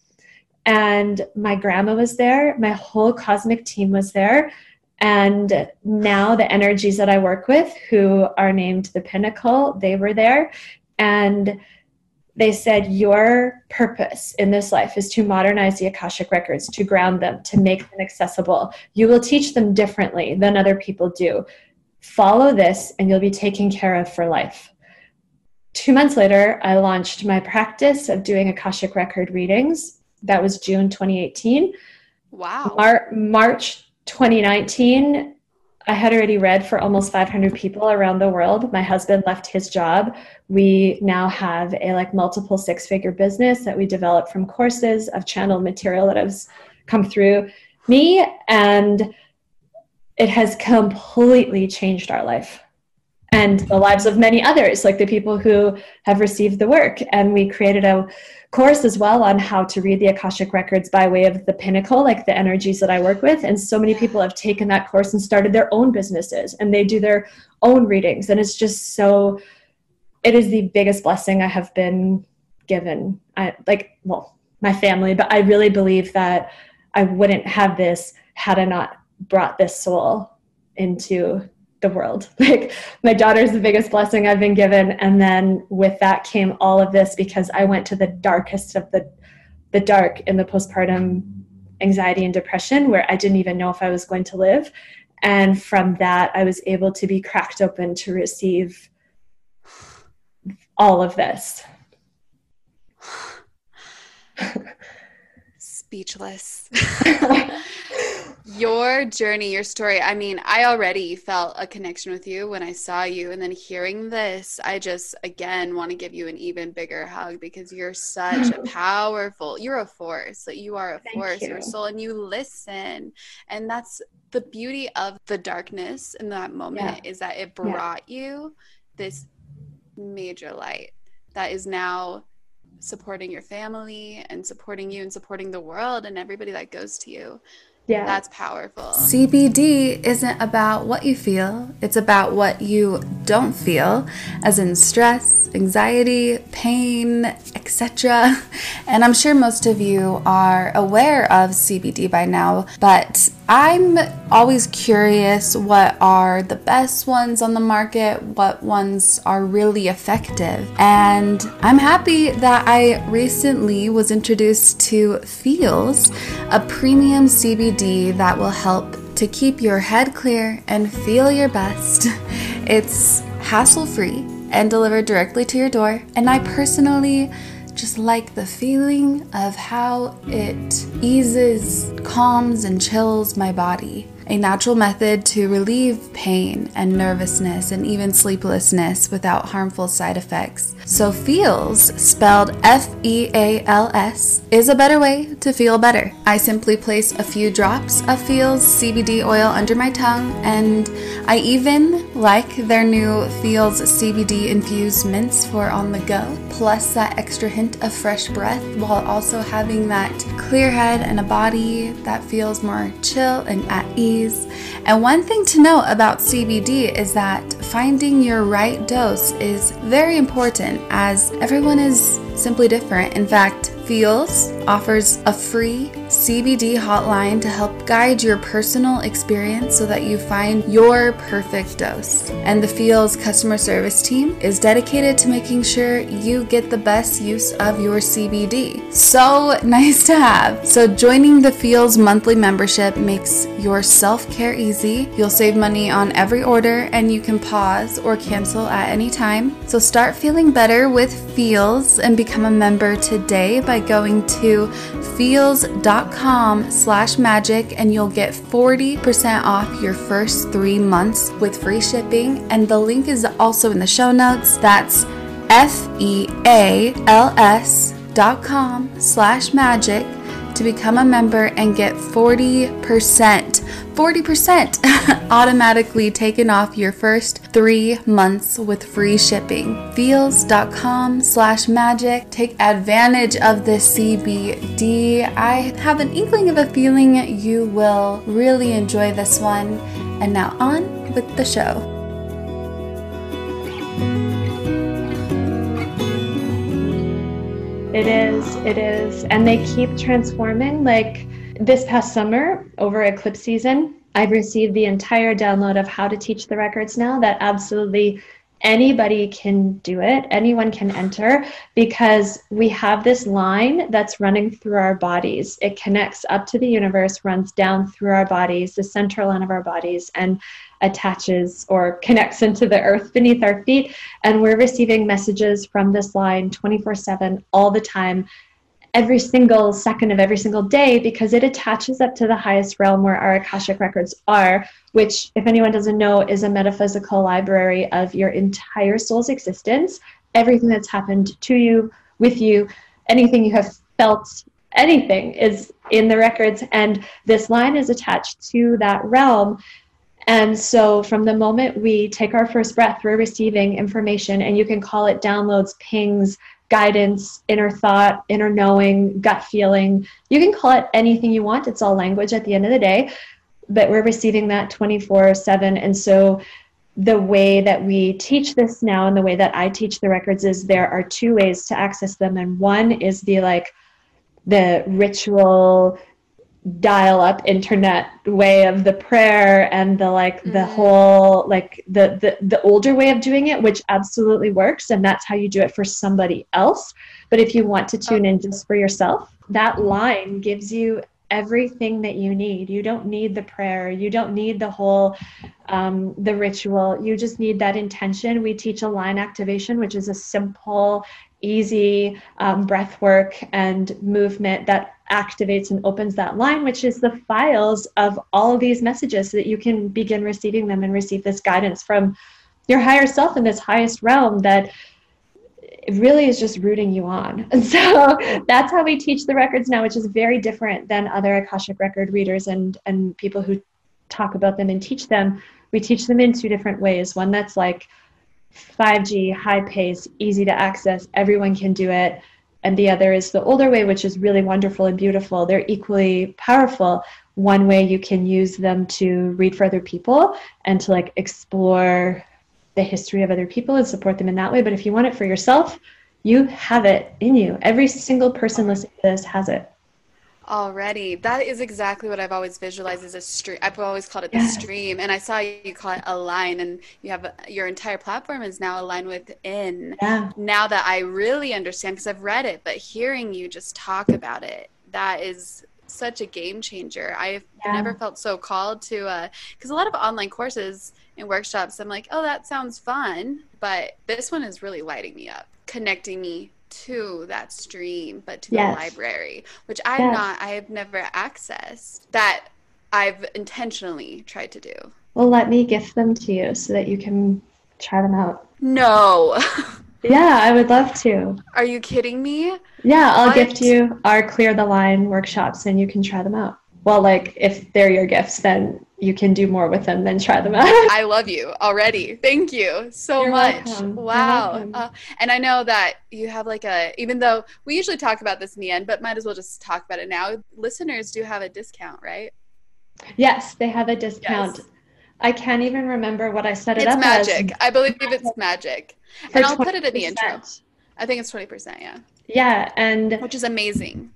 B: and my grandma was there my whole cosmic team was there and now the energies that i work with who are named the pinnacle they were there. And they said your purpose in this life is to modernize the akashic records to ground them to make them accessible. You will teach them differently than other people do. Follow this and you'll be taken care of for life. Two months later i launched my practice of doing akashic record readings. That was june 2018
A: wow.
B: Mar- march 2019 I had already read for almost 500 people around the world. My husband left his job. We now have a like multiple six figure business that we developed from courses of channeled material that has come through me and it has completely changed our life and the lives of many others, like the people who have received the work. And we created a course as well on how to read the Akashic Records by way of the pinnacle, like the energies that I work with. And so many people have taken that course and started their own businesses and they do their own readings. And it's just so, it is the biggest blessing I have been given. I like, well, my family, but I really believe that I wouldn't have this had I not brought this soul into the world. Like my daughter's the biggest blessing I've been given. And then with that came all of this because I went to the darkest of the the dark in the postpartum anxiety and depression where I didn't even know if I was going to live. And from that, I was able to be cracked open to receive all of this.
A: Speechless. your journey, your story. I mean, I already felt a connection with you when I saw you. And then hearing this, I just, again, want to give you an even bigger hug because you're such a powerful, you're a force. Like, you are a Thank force, you. your soul, and you listen. And that's the beauty of the darkness in that moment yeah. is that it brought yeah. you this major light that is now supporting your family and supporting you and supporting the world and everybody that goes to you. Yeah. That's powerful. CBD isn't about what you feel, it's about what you don't feel, as in stress, anxiety, pain, etc. And I'm sure most of you are aware of CBD by now, but I'm always curious what are the best ones on the market, what ones are really effective. And I'm happy that I recently was introduced to Feals, a premium CBD that will help to keep your head clear and feel your best. It's hassle free and delivered directly to your door. And I personally just like the feeling of how it eases, calms, and chills my body a natural method to relieve pain and nervousness and even sleeplessness without harmful side effects. So, Feals, spelled F E A L S, is a better way to feel better. I simply place a few drops of Feals CBD oil under my tongue, and I even like their new Feals CBD infused mints for on the go, plus that extra hint of fresh breath while also having that clear head and a body that feels more chill and at ease and one thing to note about CBD is that finding your right dose is very important as everyone is simply different. In fact, Feals offers a free CBD hotline to help guide your personal experience so that you find your perfect dose. And the Feals customer service team is dedicated to making sure you get the best use of your CBD. So nice to have. So joining the Feals monthly membership makes your self-care easy. You'll save money on every order and you can pause or cancel at any time. So start feeling better with Feals and become a member today by going to feals.com slash magic and you'll get 40% off your first three months with free shipping. And the link is also in the show notes. That's F-E-A-L-S dot com slash magic to become a member and get 40% 40% automatically taken off your first three months with free shipping. Feals.com slash magic. Take advantage of this CBD. I have an inkling of a feeling you will really enjoy this one. And now on with the show.
B: It is, it is. And they keep transforming. Like, this past summer, over eclipse season, I've received the entire download of how to teach the records now that absolutely anybody can do it anyone can enter because we have this line that's running through our bodies. It connects up to the universe runs down through our bodies the central line of our bodies and attaches or connects into the earth beneath our feet. And we're receiving messages from this line 24 7 all the time every single second of every single day because it attaches up to the highest realm where our Akashic records are, which, if anyone doesn't know, is a metaphysical library of your entire soul's existence. Everything that's happened to you, with you, anything you have felt, anything is in the records. And this line is attached to that realm. And so, from the moment we take our first breath, we're receiving information, and you can call it downloads, pings, guidance, inner thought, inner knowing, gut feeling. You can call it anything you want. It's all language at the end of the day, but we're receiving that 24 7. And so the way that we teach this now and the way that I teach the records is there are two ways to access them. And one is the like, the ritual dial up internet way of the prayer and the like the
A: Mhm.
B: whole like the, the the older way of doing it which absolutely works and that's how you do it for somebody else. But if you want to tune in just for yourself that line gives you everything that you need. You don't need the prayer. You don't need the whole um, the ritual. You just need that intention. We teach a line activation which is a simple easy um, breath work and movement that activates and opens that line, which is the files of all of these messages so that you can begin receiving them and receive this guidance from your higher self in this highest realm that really is just rooting you on. And so that's how we teach the records now, which is very different than other Akashic record readers and, and people who talk about them and teach them. We teach them in two different ways. One that's like 5G, high pace, easy to access, everyone can do it. And the other is the older way, which is really wonderful and beautiful. They're equally powerful. One way you can use them to read for other people and to like explore the history of other people and support them in that way. But if you want it for yourself, you have it in you. Every single person listening to this has it.
A: Already. That is exactly what I've always visualized as a stream. I've always called it the stream. And I saw you call it a line, and you have your entire platform is now Aln Within.
B: Yeah.
A: Now that I really understand, because I've read it, but hearing you just talk about it, that is such a game changer. I've
B: Yeah.
A: never felt so called to, uh, because a lot of online courses and workshops, I'm like, oh, that sounds fun. But this one is really lighting me up, connecting me to that stream, but to
B: Yes.
A: the library, which I've
B: Yes.
A: not, I have never accessed that I've intentionally tried to do.
B: Well, let me gift them to you so that you can try them out.
A: No.
B: Yeah, I would love to.
A: Are you kidding me?
B: Yeah, I'll
A: What?
B: gift you our Clear the Line workshops and you can try them out. Well, like if they're your gifts, then you can do more with them than try them out.
A: I love you already. Thank you so
B: You're
A: much.
B: welcome.
A: Wow. Uh, and I know that you have like a, even though we usually talk about this in the end, but might as well just talk about it now. Listeners do have a discount, right?
B: yes, they have a discount.
A: Yes.
B: I can't even remember what I set it
A: It's
B: up
A: magic. I believe it's magic.
B: as.
A: And I'll put it in the intro. I think it's 20%, yeah.
B: Yeah, and
A: Which is amazing.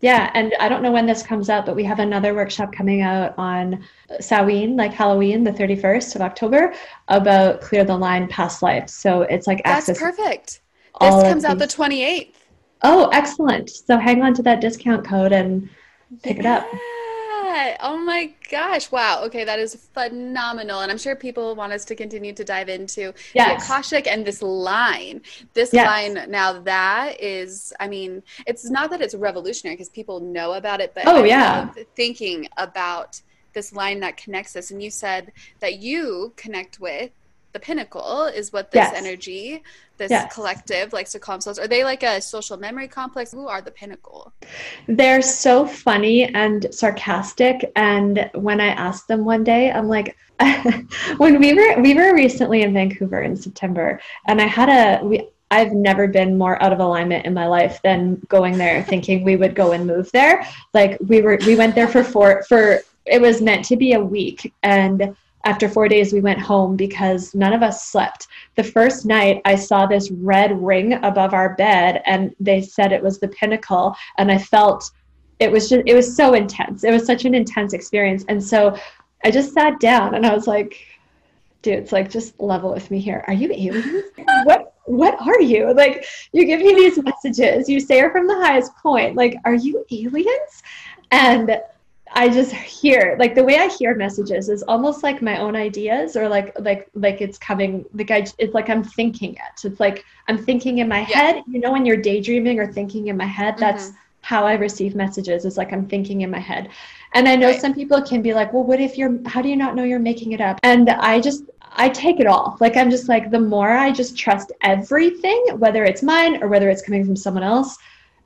B: Yeah, and I don't know when this comes out, but we have another workshop coming out on Samhain, like Halloween, the 31st of October, about Clear the Line past life. So it's like
A: That's
B: access
A: perfect. This comes out the 28th.
B: Oh, excellent. So hang on to that discount code and pick it up.
A: Yeah. Oh my gosh. Wow. Okay, that is phenomenal. And I'm sure people want us to continue to dive into
B: Yes.
A: the Akashic and this line. This
B: Yes.
A: line now that is I mean, it's not that it's revolutionary because people know about it, but
B: Oh,
A: I
B: yeah.
A: thinking about this line that connects us. And you said that you connect with the pinnacle is what this
B: Yes.
A: energy, this collective likes to call themselves. Are they like a social memory complex? Who are the pinnacle?
B: They're so funny and sarcastic. And when I asked them one day, I'm like, when we were we were recently in Vancouver in September, and I had a we. I've never been more out of alignment in my life than going there thinking we would go and move there. Like we were we went there for four for it was meant to be a week and after 4 days we went home because none of us slept. The first night I saw this red ring above our bed and they said it was the pinnacle and I felt it was just it was so intense. It was such an intense experience and so I just sat down and I was like dude, it's like just level with me here. Are you aliens? what what are you? Like you give me these messages, you say you're from the highest point. Like, are you aliens? And I just hear like the way I hear messages is almost like my own ideas or like like like it's coming like I it's like I'm thinking it. It's like I'm thinking in my
A: Yeah.
B: head. You know when you're daydreaming or thinking in my head, that's
A: Mhm.
B: how I receive messages is like I'm thinking in my head. And I know
A: Right.
B: some people can be like, well, what if you're, how do you not know you're making it up? And I just, I take it all. Like, I'm just like, the more I just trust everything, whether it's mine or whether it's coming from someone else,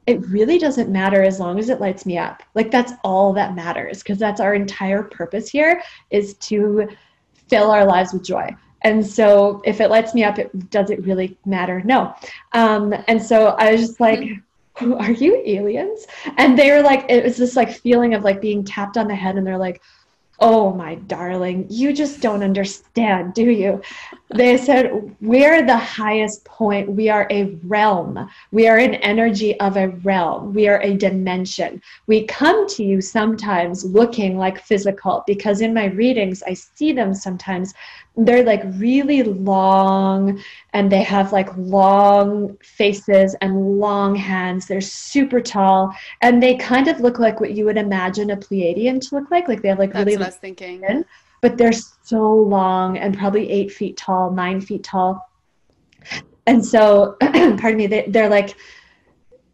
B: it really doesn't matter as long as it lights me up. Like, that's all that matters because that's our entire purpose here is to fill our lives with joy. And so if it lights me up, it does it really matter? No. Um, and so I was just like, are you aliens? And they were like, it was this like feeling of like being tapped on the head, and they're like, Oh, my darling, you just don't understand, do you? They said, We're the highest point. We are a realm. We are an energy of a realm. We are a dimension. We come to you sometimes looking like physical because in my readings, I see them sometimes. They're like really long and they have like long faces and long hands. They're super tall and they kind of look like what you would imagine a Pleiadian to look like. Like they have like
A: That's
B: really
A: what was thinking.
B: Skin, but they're so long and probably eight feet tall, nine feet tall. And so, pardon me, they, they're like,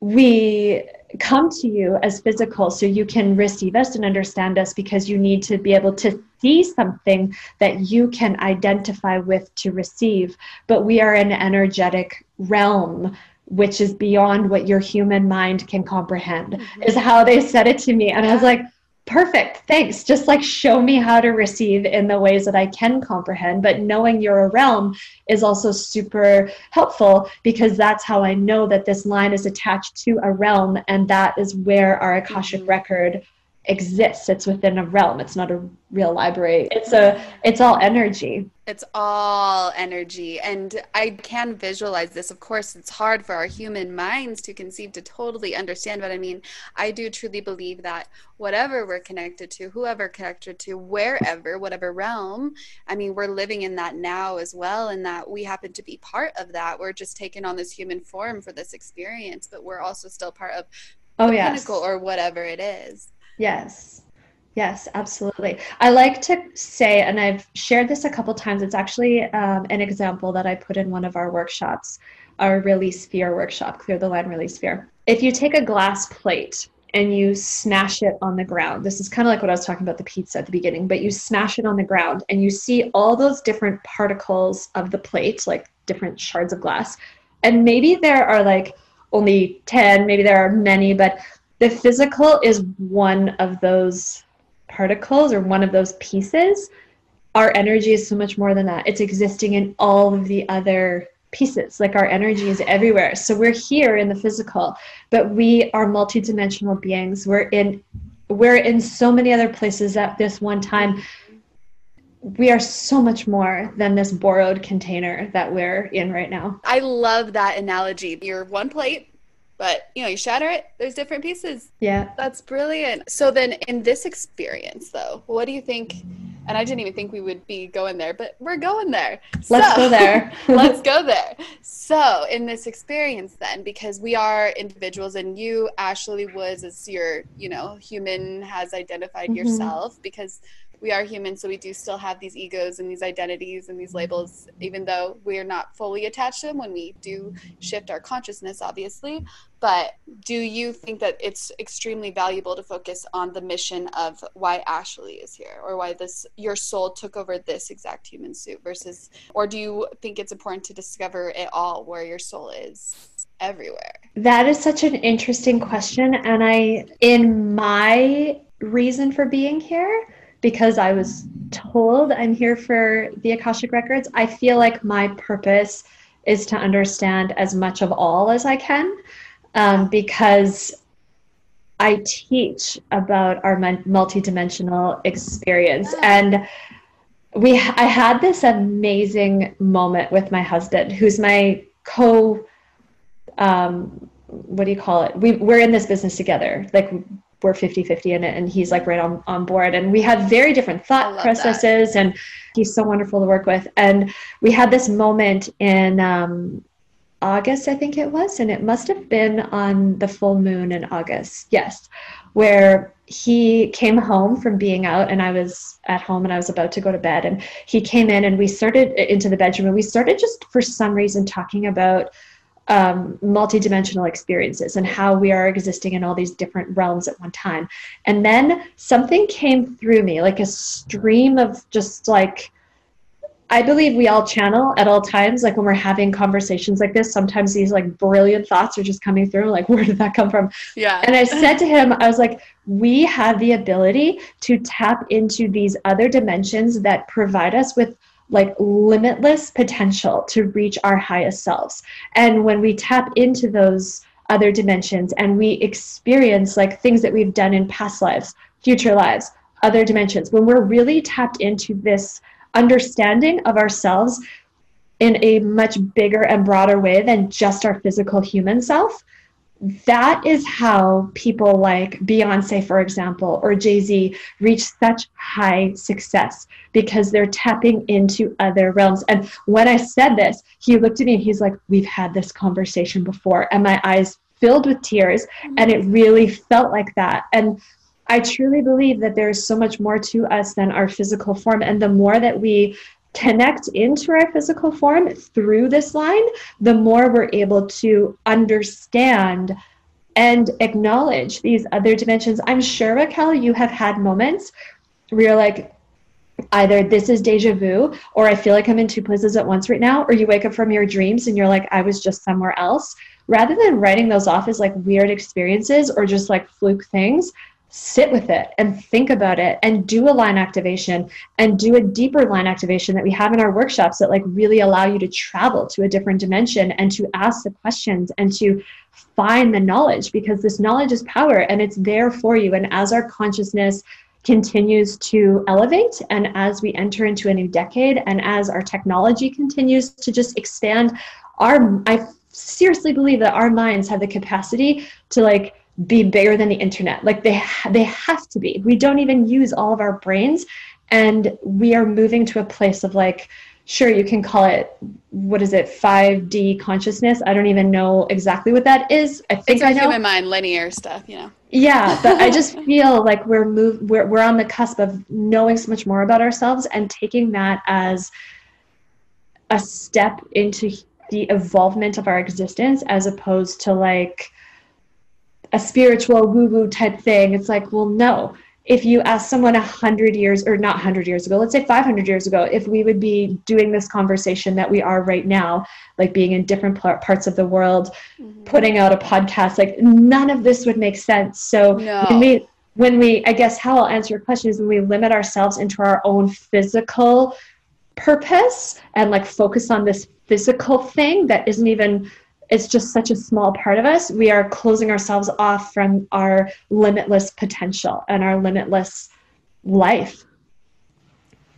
B: we come to you as physical so you can receive us and understand us because you need to be able to see something that you can identify with to receive. But we are an energetic realm which is beyond what your human mind can comprehend mm-hmm. is how they said it to me and i was like perfect thanks just like show me how to receive in the ways that i can comprehend but knowing you're a realm is also super helpful because that's how i know that this line is attached to a realm and that is where our akashic mm-hmm. record exists. It's within a realm. It's not a real library. It's a it's all energy.
A: It's all energy. And i can visualize this. Of course it's hard for our human minds to conceive to totally understand but i mean i do truly believe that whatever we're connected to whoever connected to wherever whatever realm i mean we're living in that now as well and that we happen to be part of that. We're just taking on this human form for this experience but we're also still part of
B: oh,
A: the
B: yes.
A: pinnacle or whatever it is
B: Yes. Yes, absolutely. I like to say, and I've shared this a couple times, it's actually um, an example that I put in one of our workshops, our release Fear workshop, Clear the Line Release Fear. If you take a glass plate and you smash it on the ground, this is kind of like what I was talking about the pizza at the beginning, but you smash it on the ground and you see all those different particles of the plate, like different shards of glass. And maybe there are like only 10, maybe there are many, but the physical is one of those particles or one of those pieces. Our energy is so much more than that. It's existing in all of the other pieces. Like our energy is everywhere. So we're here in the physical but we are multidimensional beings. We're in we're in so many other places at this one time. We are so much more than this borrowed container that we're in right now.
A: I love that analogy. You're one plate but you know you shatter it there's different pieces.
B: Yeah.
A: That's brilliant. So then in this experience though what do you think? And i didn't even think we would be going there but we're going there.
B: Let's go there.
A: let's go there. So in this experience then because we are individuals and you ashley woods as your you know human has identified mm-hmm. yourself because we are human, so we do still have these egos and these identities and these labels, even though we are not fully attached to them when we do shift our consciousness, obviously. But do you think that it's extremely valuable to focus on the mission of why Ashley is here or why this your soul took over this exact human suit versus or do you think it's important to discover it all where your soul is everywhere?
B: That is such an interesting question and I in my reason for being here because I was told I'm here for the Akashic Records, I feel like my purpose is to understand as much of all as I can um, because I teach about our multidimensional experience. And we, I had this amazing moment with my husband, who's my co, um, what do you call it? We, we're in this business together. Like we're 50 50 in it and he's like right on, on board. And we have very different thought processes that. and he's so wonderful to work with. And we had this moment in um, august i think it was and it must have been on the full moon in august yes where he came home from being out and i was at home and i was about to go to bed. And he came in and we started into the bedroom and we started just for some reason talking about um, multidimensional experiences and how we are existing in all these different realms at one time. And then something came through me, like a stream of just like, I believe we all channel at all times. Like when we're having conversations like this, sometimes these like brilliant thoughts are just coming through. Like, where did that come from?
A: Yeah.
B: And I said to him, I was like, we have the ability to tap into these other dimensions that provide us with like limitless potential to reach our highest selves. And when we tap into those other dimensions and we experience like things that we've done in past lives, future lives, other dimensions, when we're really tapped into this understanding of ourselves in a much bigger and broader way than just our physical human self, that is how people like Beyonce, for example, or Jay Z reach such high success because they're tapping into other realms. And when I said this, he looked at me and he's like, We've had this conversation before. And my eyes filled with tears. And it really felt like that. And I truly believe that there is so much more to us than our physical form. And the more that we connect into our physical form through this line, the more we're able to understand and acknowledge these other dimensions. I'm sure, Raquel, you have had moments where you're like, either this is deja vu or I feel like I'm in two places at once right now, or you wake up from your dreams and you're like, I was just somewhere else. Rather than writing those off as like weird experiences or just like fluke things, sit with it and think about it and do a line activation and do a deeper line activation that we have in our workshops that like really allow you to travel to a different dimension and to ask the questions and to find the knowledge because this knowledge is power and it's there for you. And as our consciousness continues to elevate and as we enter into a new decade and as our technology continues to just expand our i seriously believe that our minds have the capacity to like be bigger than the internet. Like they they have to be. We don't even use all of our brains, and we are moving to a place of like, sure, you can call it what is it, 5D consciousness. I don't even know exactly what that is. I think
A: it's
B: I know.
A: human mind, linear stuff, you know.
B: Yeah, but I just feel like we're move we're we're on the cusp of knowing so much more about ourselves and taking that as a step into the evolvement of our existence as opposed to like a spiritual woo woo type thing. It's like, well, no. If you ask someone a hundred years, or not hundred years ago, let's say five hundred years ago, if we would be doing this conversation that we are right now, like being in different parts of the world, mm-hmm. putting out a podcast, like none of this would make sense. So no. when we, when we, I guess how I'll answer your question is when we limit ourselves into our own physical purpose and like focus on this physical thing that isn't even it's just such a small part of us, we are closing ourselves off from our limitless potential and our limitless life.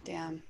A: Damn.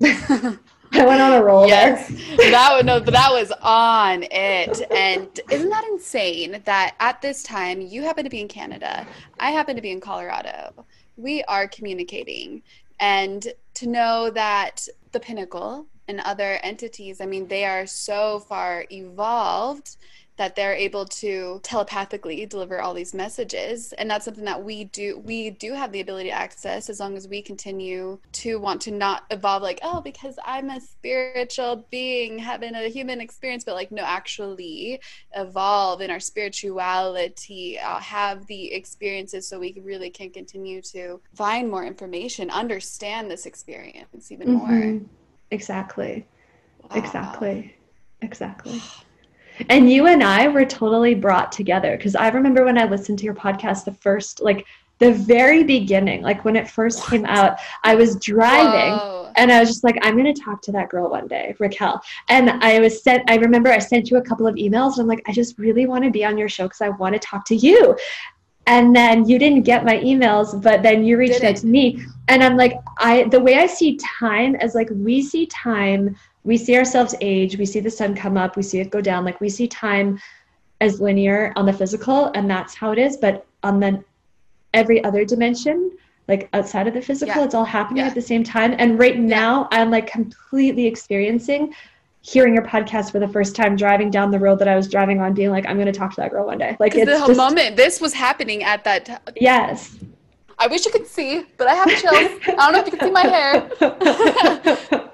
B: I went on a roll yes.
A: there. that no, that was on it. And isn't that insane that at this time you happen to be in Canada, I happen to be in Colorado. We are communicating. And to know that the pinnacle and other entities, I mean, they are so far evolved that they're able to telepathically deliver all these messages and that's something that we do we do have the ability to access as long as we continue to want to not evolve like oh because i'm a spiritual being having a human experience but like no actually evolve in our spirituality uh, have the experiences so we really can continue to find more information understand this experience even mm-hmm. more
B: Exactly. Wow. Exactly. Exactly. And you and I were totally brought together because I remember when I listened to your podcast the first, like the very beginning, like when it first what? came out, I was driving Whoa. and I was just like, I'm going to talk to that girl one day, Raquel. And I was sent, I remember I sent you a couple of emails and I'm like, I just really want to be on your show because I want to talk to you and then you didn't get my emails but then you reached out to me and i'm like i the way i see time is like we see time we see ourselves age we see the sun come up we see it go down like we see time as linear on the physical and that's how it is but on the every other dimension like outside of the physical yeah. it's all happening yeah. at the same time and right now yeah. i'm like completely experiencing hearing your podcast for the first time driving down the road that I was driving on being like I'm going to talk to that girl one day. Like it's
A: the just, moment this was happening at that time.
B: Yes.
A: I wish you could see, but I have chills. I don't know if you can see my hair.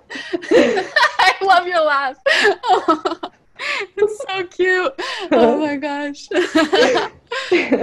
A: I love your laugh. it's so cute. Oh my gosh.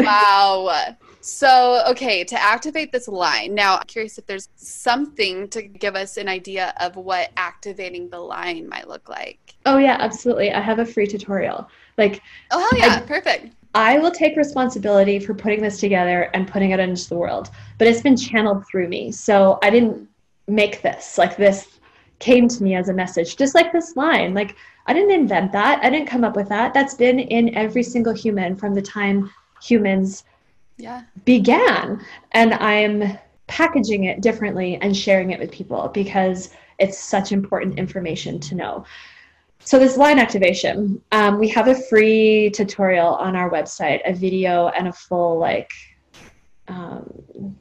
A: wow. So, okay, to activate this line, now I'm curious if there's something to give us an idea of what activating the line might look like.
B: Oh, yeah, absolutely. I have a free tutorial. Like,
A: oh, hell yeah, I, perfect.
B: I will take responsibility for putting this together and putting it into the world, but it's been channeled through me. So, I didn't make this. Like, this came to me as a message, just like this line. Like, I didn't invent that. I didn't come up with that. That's been in every single human from the time humans
A: yeah.
B: began. And I'm packaging it differently and sharing it with people because it's such important information to know. So this line activation, um, we have a free tutorial on our website, a video and a full like, um,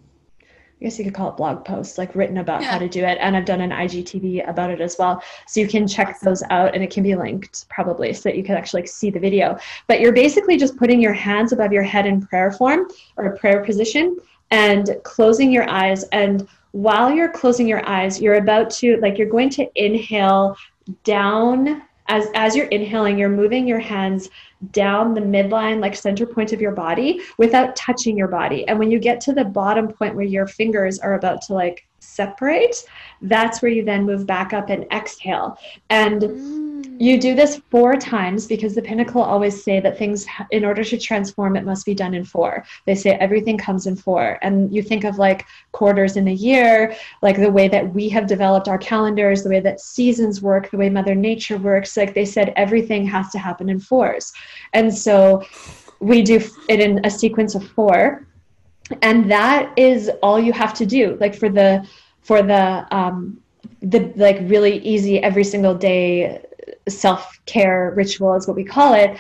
B: guess you could call it blog posts, like written about yeah. how to do it. And I've done an IGTV about it as well. So you can check those out and it can be linked probably so that you can actually see the video. But you're basically just putting your hands above your head in prayer form or a prayer position and closing your eyes. And while you're closing your eyes, you're about to, like, you're going to inhale down as as you're inhaling you're moving your hands down the midline like center point of your body without touching your body. And when you get to the bottom point where your fingers are about to like separate that's where you then move back up and exhale. And mm you do this four times because the pinnacle always say that things, in order to transform, it must be done in four. They say everything comes in four. And you think of like quarters in a year, like the way that we have developed our calendars, the way that seasons work, the way Mother Nature works. Like they said, everything has to happen in fours. And so we do it in a sequence of four. And that is all you have to do. Like for the, for the, um, the like really easy every single day self care ritual, is what we call it.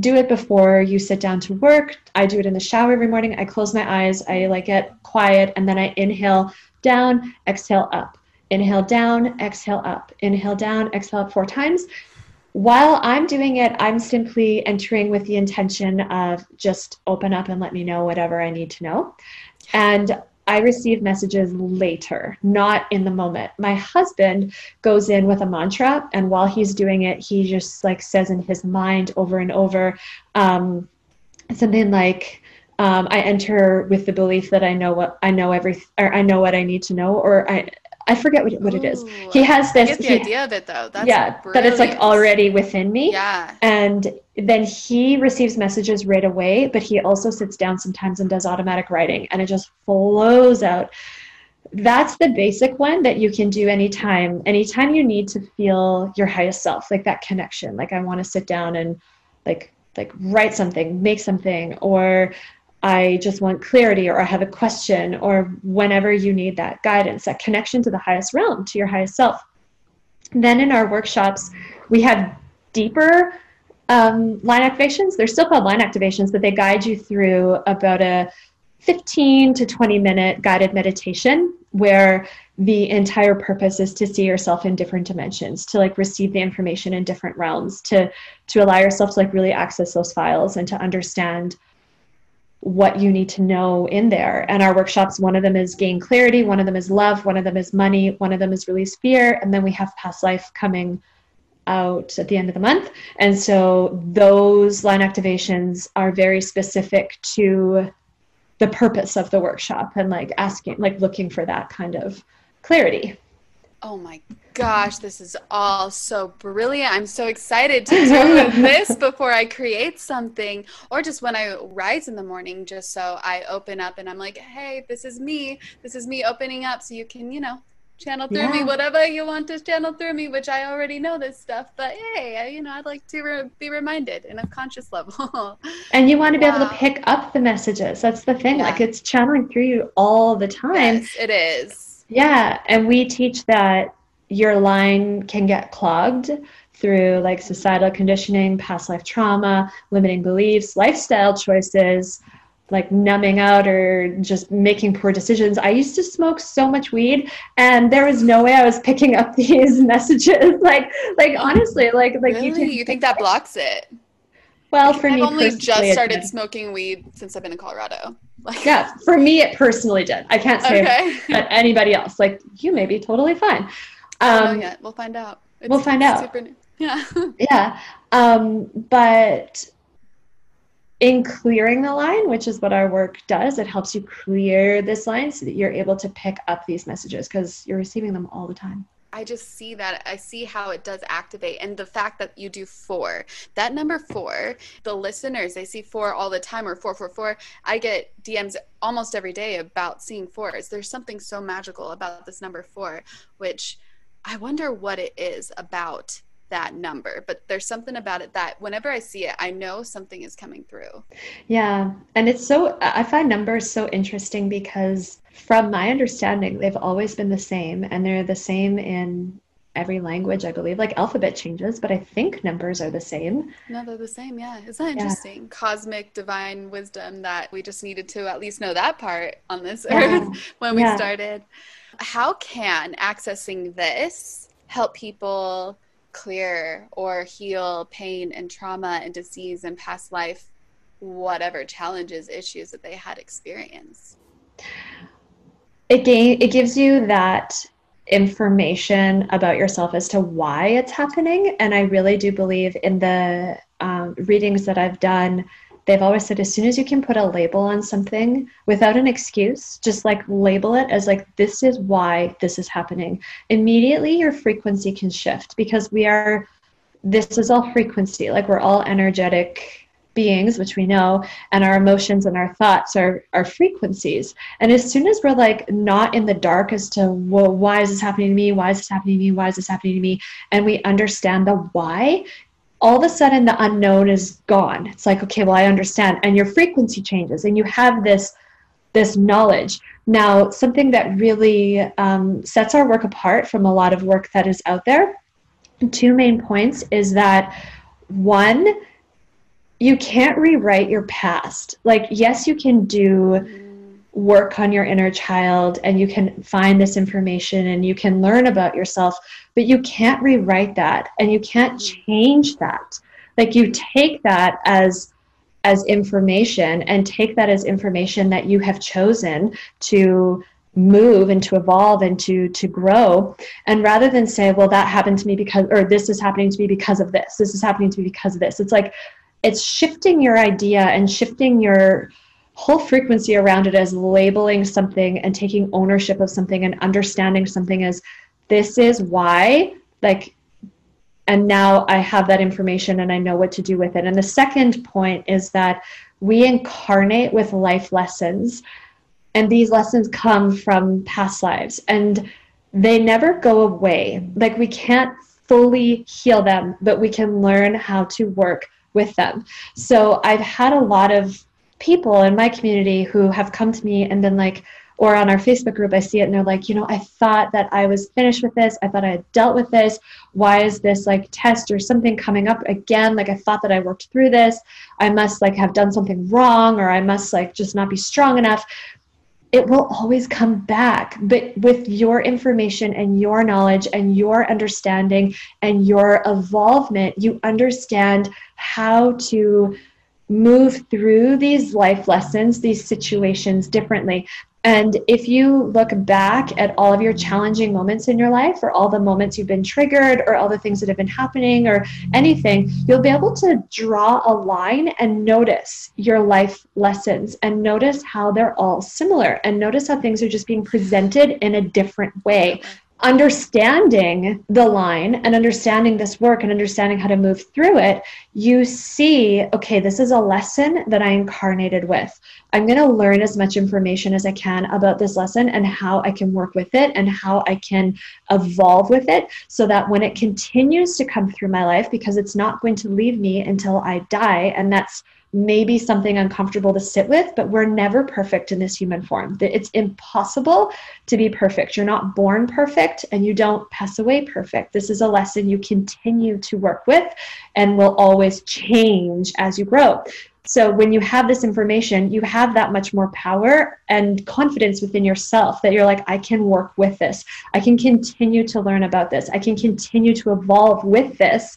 B: Do it before you sit down to work. I do it in the shower every morning. I close my eyes, I like get quiet, and then I inhale down, exhale up. Inhale down, exhale up. Inhale down, exhale up four times. While I'm doing it, I'm simply entering with the intention of just open up and let me know whatever I need to know. And I receive messages later, not in the moment. My husband goes in with a mantra, and while he's doing it, he just like says in his mind over and over um, something like, um, "I enter with the belief that I know what I know every, or I know what I need to know, or I I forget what, what it is. He has this.
A: The
B: he,
A: idea of it though. That's
B: yeah,
A: brilliant.
B: that it's like already within me.
A: Yeah.
B: And then he receives messages right away, but he also sits down sometimes and does automatic writing, and it just flows out. That's the basic one that you can do anytime. Anytime you need to feel your highest self, like that connection. Like I want to sit down and like like write something, make something, or I just want clarity or I have a question or whenever you need that guidance, that connection to the highest realm, to your highest self. Then in our workshops, we have deeper um, line activations. They're still called line activations, but they guide you through about a 15 to 20 minute guided meditation where the entire purpose is to see yourself in different dimensions to like receive the information in different realms to to allow yourself to like really access those files and to understand what you need to know in there. And our workshops, one of them is gain clarity, one of them is love, one of them is money, one of them is release fear, and then we have past life coming out at the end of the month. And so those line activations are very specific to the purpose of the workshop and like asking, like looking for that kind of clarity.
A: Oh my gosh, this is all so brilliant. I'm so excited to do this before I create something or just when I rise in the morning, just so I open up and I'm like, hey, this is me. This is me opening up so you can, you know, channel through yeah. me whatever you want to channel through me which i already know this stuff but hey I, you know i'd like to re- be reminded in a conscious level
B: and you want to be wow. able to pick up the messages that's the thing yeah. like it's channeling through you all the time
A: yes, it is
B: yeah and we teach that your line can get clogged through like societal conditioning, past life trauma, limiting beliefs, lifestyle choices, like numbing out or just making poor decisions. I used to smoke so much weed and there was no way I was picking up these messages. like like honestly, like like
A: really? you, can, you think that blocks it?
B: Well, for me, I've
A: only just started smoking weed since I've been in Colorado.
B: Like, yeah, for me, it personally did. I can't say okay. anybody else. Like, you may be totally fine.
A: Um, yet. We'll find out.
B: It's we'll find out.
A: Yeah.
B: yeah. Um, but in clearing the line, which is what our work does, it helps you clear this line so that you're able to pick up these messages because you're receiving them all the time.
A: I just see that. I see how it does activate. And the fact that you do four, that number four, the listeners, they see four all the time or four, four, four. I get DMs almost every day about seeing fours. There's something so magical about this number four, which I wonder what it is about that number, but there's something about it that whenever I see it, I know something is coming through.
B: Yeah. And it's so, I find numbers so interesting because from my understanding, they've always been the same and they're the same in every language, I believe. Like alphabet changes, but I think numbers are the same.
A: No, they're the same. Yeah. Isn't that interesting? Yeah. Cosmic divine wisdom that we just needed to at least know that part on this yeah. earth when we yeah. started. How can accessing this help people clear or heal pain and trauma and disease and past life, whatever challenges, issues that they had experienced?
B: It, ga- it gives you that information about yourself as to why it's happening. And I really do believe in the um, readings that I've done, they've always said as soon as you can put a label on something without an excuse, just like label it as like, this is why this is happening, immediately your frequency can shift because we are, this is all frequency. Like we're all energetic beings, which we know, and our emotions and our thoughts are, are frequencies. And as soon as we're like not in the dark as to, well, why is this happening to me? Why is this happening to me? Why is this happening to me? And we understand the why, all of a sudden the unknown is gone. It's like, okay, well, I understand. And your frequency changes and you have this this knowledge. Now, something that really um, sets our work apart from a lot of work that is out there, two main points is that one, you can't rewrite your past. Like, yes, you can do work on your inner child and you can find this information and you can learn about yourself, but you can't rewrite that and you can't mm-hmm. change that. Like, you take that as as information and take that as information that you have chosen to move and to evolve and to to grow and rather than say well that happened to me because or this is happening to me because of this this is happening to me because of this it's like it's shifting your idea and shifting your whole frequency around it as labeling something and taking ownership of something and understanding something as this is why like and now i have that information and i know what to do with it and the second point is that we incarnate with life lessons and these lessons come from past lives and they never go away like we can't fully heal them but we can learn how to work with them. So I've had a lot of people in my community who have come to me and been like, or on our Facebook group, I see it and they're like, you know, I thought that I was finished with this. I thought I had dealt with this. Why is this like test or something coming up again? Like I thought that I worked through this. I must like have done something wrong or I must like just not be strong enough it will always come back. But with your information and your knowledge and your understanding and your evolvement, you understand how to move through these life lessons, these situations differently. And if you look back at all of your challenging moments in your life, or all the moments you've been triggered, or all the things that have been happening, or anything, you'll be able to draw a line and notice your life lessons and notice how they're all similar and notice how things are just being presented in a different way understanding the line and understanding this work and understanding how to move through it, you see, okay, this is a lesson that I incarnated with. I'm going to learn as much information as I can about this lesson and how I can work with it and how I can evolve with it so that when it continues to come through my life, because it's not going to leave me until I die, and that's maybe something uncomfortable to sit with, but we're never perfect in this human form. It's impossible to be perfect. You're not born perfect and you don't pass away perfect. This is a lesson you continue to work with and will always change as you grow. So when you have this information, you have that much more power and confidence within yourself that you're like, I can work with this. I can continue to learn about this. I can continue to evolve with this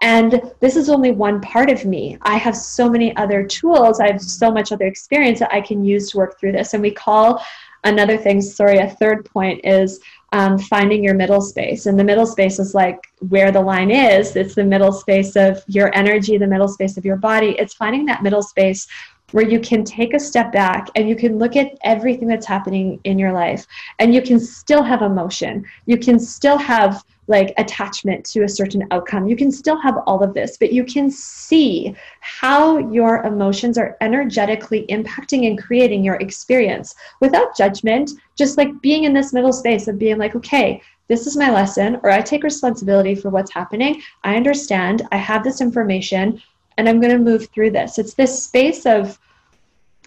B: and this is only one part of me. I have so many other tools. I have so much other experience that I can use to work through this. And we call another thing, sorry, a third point is um, finding your middle space. And the middle space is like where the line is. It's the middle space of your energy, the middle space of your body. It's finding that middle space where you can take a step back and you can look at everything that's happening in your life and you can still have emotion. You can still have like attachment to a certain outcome. You can still have all of this, but you can see how your emotions are energetically impacting and creating your experience without judgment, just like being in this middle space of being like, okay, this is my lesson, or I take responsibility for what's happening. I understand, I have this information, and I'm going to move through this. It's this space of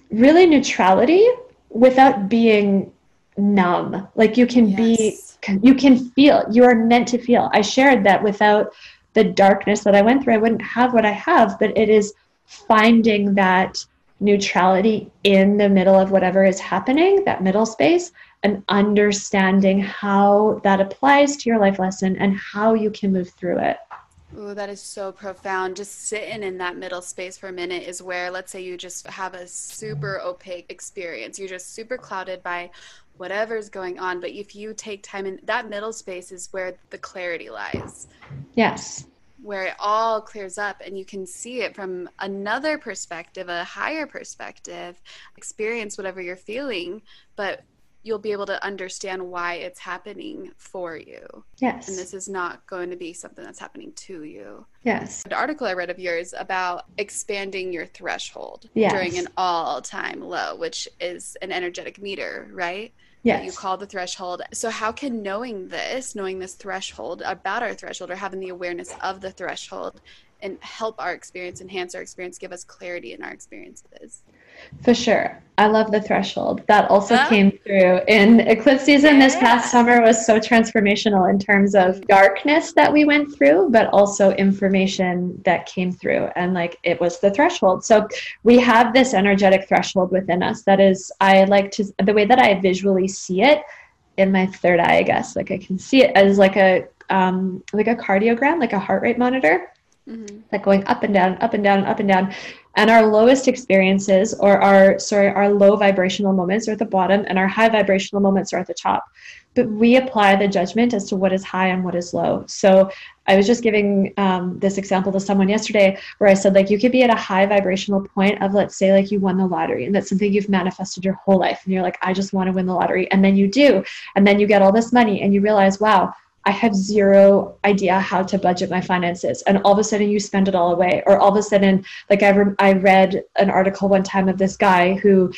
B: really neutrality without being numb. Like you can yes. be, you can feel, you are meant to feel. I shared that without the darkness that I went through, I wouldn't have what I have, but it is finding that neutrality in the middle of whatever is happening, that middle space, and understanding how that applies to your life lesson and how you can move through it.
A: Oh, that is so profound. Just sitting in that middle space for a minute is where, let's say, you just have a super opaque experience. You're just super clouded by whatever's going on. But if you take time in that middle space, is where the clarity lies.
B: Yes
A: where it all clears up and you can see it from another perspective, a higher perspective, experience whatever you're feeling, but you'll be able to understand why it's happening for you.
B: Yes.
A: And this is not going to be something that's happening to you.
B: Yes.
A: The article I read of yours about expanding your threshold
B: yes.
A: during an all time low, which is an energetic meter, right?
B: yes.
A: you call the threshold. So, how can knowing this, knowing this threshold about our threshold, or having the awareness of the threshold, and help our experience, enhance our experience, give us clarity in our experiences?
B: For sure. I love the threshold. That also came through in eclipse season yeah. this past summer was so transformational in terms of darkness that we went through, but also information that came through. And like it was the threshold. So we have this energetic threshold within us that is, I like to, the way that I visually see it in my third eye, I guess, like I can see it as like a, um, like a cardiogram, like a heart rate monitor. Mm-hmm. Like going up and down, up and down, up and down. And our lowest experiences or our sorry our low vibrational moments are at the bottom and our high vibrational moments are at the top. But we apply the judgment as to what is high and what is low. So i was just giving um, this example to someone yesterday where i said like you could be at a high vibrational point of let's say like you won the lottery and that's something you've manifested your whole life and you're like i just want to win the lottery. And then you do. And then you get all this money and you realize wow I have zero idea how to budget my finances. And all of a sudden you spend it all away. Or all of a sudden, like I, re- I read an article one time of this guy who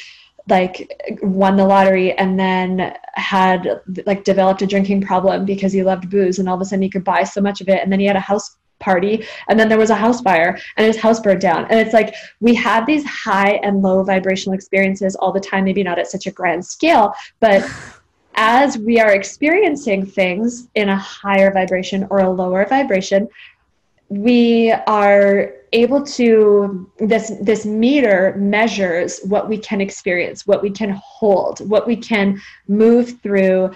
B: like won the lottery and then had like developed a drinking problem because he loved booze. And all of a sudden he could buy so much of it. And then he had a house party. And then there was a house fire. And his house burned down. And it's like we have these high and low vibrational experiences all the time. Maybe not at such a grand scale but as we are experiencing things in a higher vibration or a lower vibration, we are able to this this meter measures what we can experience what we can hold what we can move through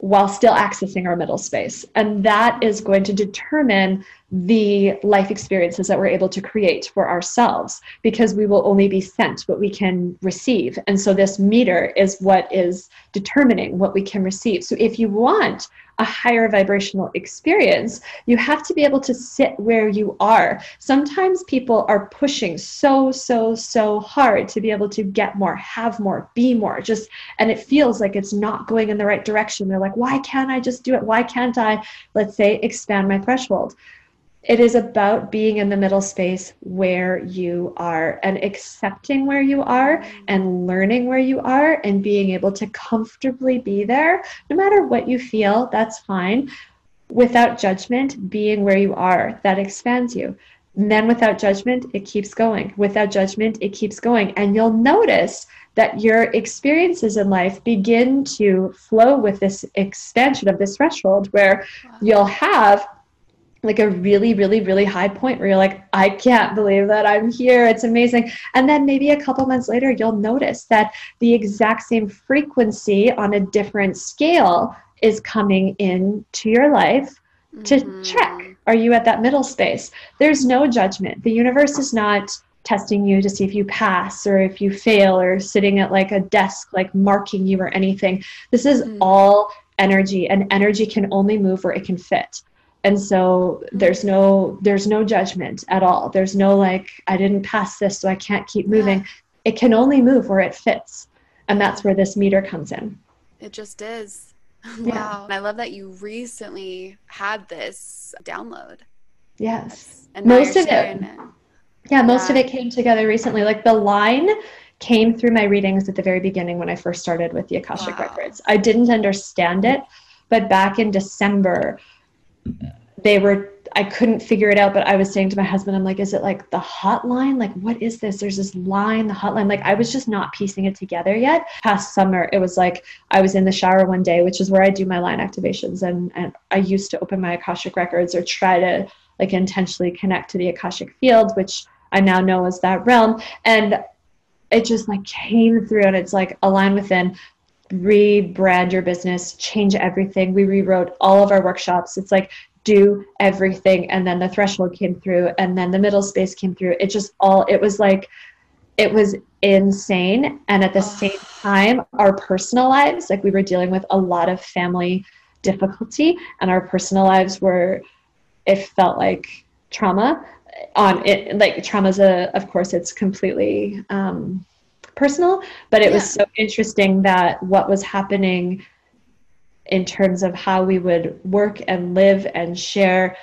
B: while still accessing our middle space. And that is going to determine the life experiences that we're able to create for ourselves because we will only be sent what we can receive. And so this meter is what is determining what we can receive. So if you want a higher vibrational experience, you have to be able to sit where you are. Sometimes people are pushing so, so, so hard to be able to get more, have more, be more, just, and it feels like it's not going in the right direction. They're like, why can't I just do it? Why can't I, let's say, expand my threshold? It is about being in the middle space where you are and accepting where you are and learning where you are and being able to comfortably be there. No matter what you feel that's fine. Without judgment being where you are that expands you. And then without judgment it keeps going. Without judgment it keeps going. And you'll notice that your experiences in life begin to flow with this expansion of this threshold where you'll have like a really really really high point where you're like i can't believe that i'm here. It's amazing. And then maybe a couple months later you'll notice that the exact same frequency on a different scale is coming into your life to mm-hmm. check are you at that middle space? There's no judgment. The universe is not testing you to see if you pass or if you fail or sitting at like a desk like marking you or anything. This is mm-hmm. all energy and energy can only move where it can fit and so there's no there's no judgment at all. There's no like i didn't pass this so i can't keep moving. Yeah. it can only move where it fits and that's where this meter comes in.
A: It just is. Wow. And i love that you recently had this download.
B: Yes. And most of it, it, yeah most yeah. of it came together recently. Like the line came through my readings at the very beginning when i first started with the akashic wow. records. I didn't understand it But back in December, they were I couldn't figure it out, but I was saying to my husband, I'm like, is it like the hotline? Like, what is this? There's this line, the hotline. Like, I was just not piecing it together yet. Past summer, it was like I was in the shower one day, which is where I do my line activations. And, and I used to open my Akashic records or try to like intentionally connect to the Akashic field, which I now know is that realm. And it just like came through and it's like Aln Within rebrand your business, change everything. We rewrote all of our workshops. It's like do everything. And then the threshold came through and then the middle space came through. It just all it was like it was insane. And at the same time our personal lives like we were dealing with a lot of family difficulty and our personal lives were it felt like trauma. On it like trauma's a of course it's completely um personal but it yeah. was so interesting that what was happening in terms of how we would work and live and share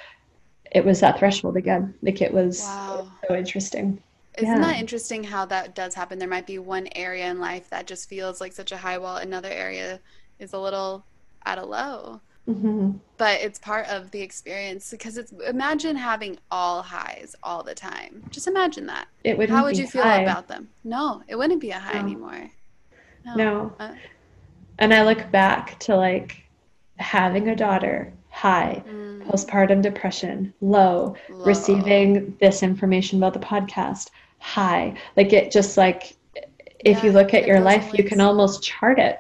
B: it was that threshold again like it was wow. so interesting
A: isn't yeah. that interesting how that does happen there might be one area in life that just feels like such a high wall another area is a little at a low mm-hmm. but it's part of the experience because it's imagine having all highs all the time just imagine that it would how would you feel high. about them no it wouldn't be a high no. anymore
B: no, no. Uh, and I look back to like having a daughter, high, mm. postpartum depression, low, low, receiving this information about the podcast, high. Like it just like if yeah, you look at your life, always, you can almost chart it.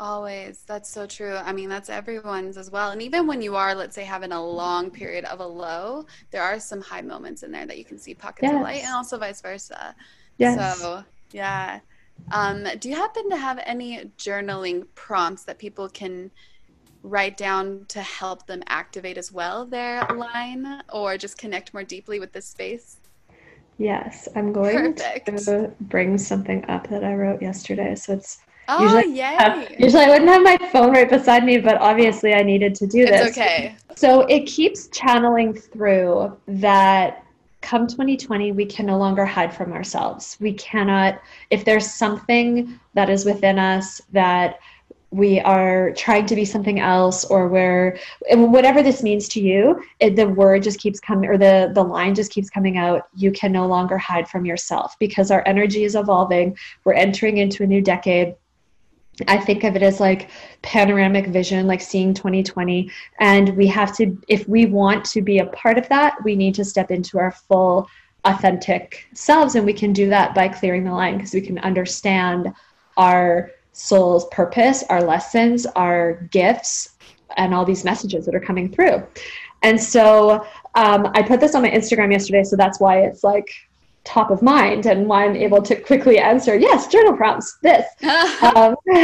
A: Always. That's so true. I mean, that's everyone's as well. And even when you are, let's say, having a long period of a low, there are some high moments in there that you can see pockets yes. of light and also vice versa. Yes. So, yeah. Um, do you happen to have any journaling prompts that people can write down to help them activate as well their line or just connect more deeply with this space?
B: Yes, I'm going Perfect. to bring something up that I wrote yesterday. So it's
A: oh usually yay!
B: Usually I wouldn't have my phone right beside me, but obviously I needed to do this.
A: It's okay.
B: So it keeps channeling through that come 2020, we can no longer hide from ourselves. We cannot, if there's something that is within us that we are trying to be something else or we're whatever this means to you it, the word just keeps coming or the the line just keeps coming out you can no longer hide from yourself because our energy is evolving we're entering into a new decade I think of it as like panoramic vision, like seeing 2020. And we have to, if we want to be a part of that, we need to step into our full authentic selves. And we can do that by clearing the line because we can understand our soul's purpose, our lessons, our gifts, and all these messages that are coming through. And so um, I put this on my Instagram yesterday, so that's why it's like top of mind and why I'm able to quickly answer yes, journal prompts, this. um,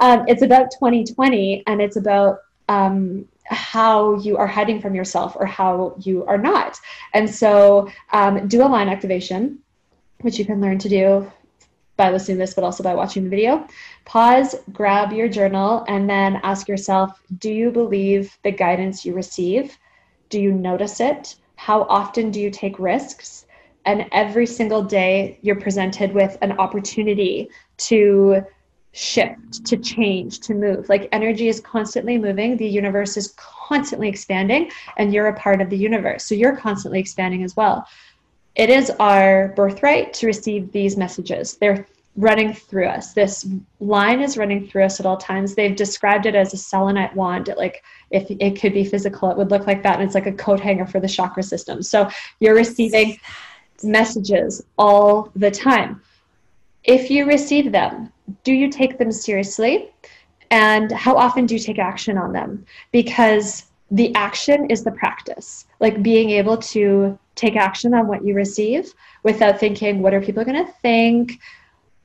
B: um, it's about 2020 and it's about um, how you are hiding from yourself or how you are not. And so um, do a line activation, which you can learn to do by listening to this, but also by watching the video. Pause, grab your journal, and then ask yourself Do you believe the guidance you receive? Do you notice it? How often do you take risks? And every single day, you're presented with an opportunity to shift, to change, to move. Like energy is constantly moving, the universe is constantly expanding, and you're a part of the universe. So you're constantly expanding as well it is our birthright to receive these messages. They're running through us. This line is running through us at all times. They've described it as a selenite wand. It, Like if it could be physical, it would look like that. And it's like a coat hanger for the chakra system. So you're receiving messages all the time. If you receive them, do you take them seriously? And how often do you take action on them? Because the action is the practice. Like being able to take action on what you receive without thinking, what are people going to think?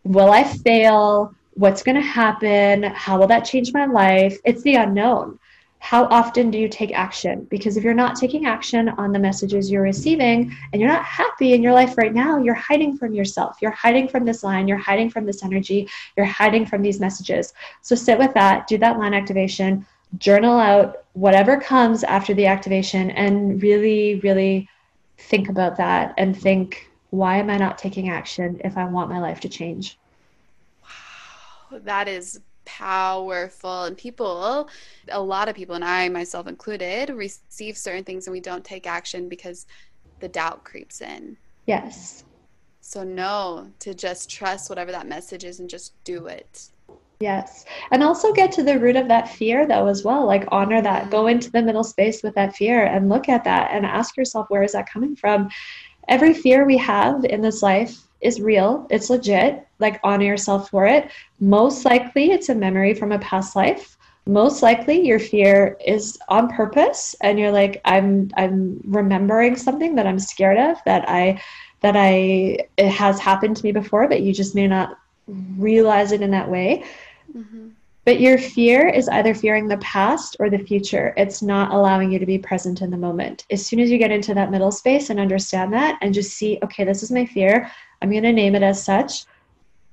B: Will I fail? What's going to happen? How will that change my life? It's the unknown. How often do you take action? Because if you're not taking action on the messages you're receiving and you're not happy in your life right now, you're hiding from yourself. You're hiding from this line. You're hiding from this energy. You're hiding from these messages. So sit with that, do that line activation, journal out whatever comes after the activation, and really, really think about that and think, why am I not taking action if I want my life to change?
A: Wow, that is powerful and people a lot of people and i myself included receive certain things and we don't take action because the doubt creeps in.
B: Yes.
A: So no to just trust whatever that message is and just do it.
B: Yes. And also get to the root of that fear though as well like honor that. Go mm-hmm. into the middle space with that fear and look at that and ask yourself where is that coming from? Every fear we have in this life is real, it's legit, like honor yourself for it. Most likely it's a memory from a past life. Most likely your fear is on purpose and you're like I'm I'm remembering something that I'm scared of that I that I it has happened to me before but you just may not realize it in that way. Mm-hmm. But your fear is either fearing the past or the future. It's not allowing you to be present in the moment. As soon as you get into that middle space and understand that and just see, okay, this is my fear. I'm going to name it as such.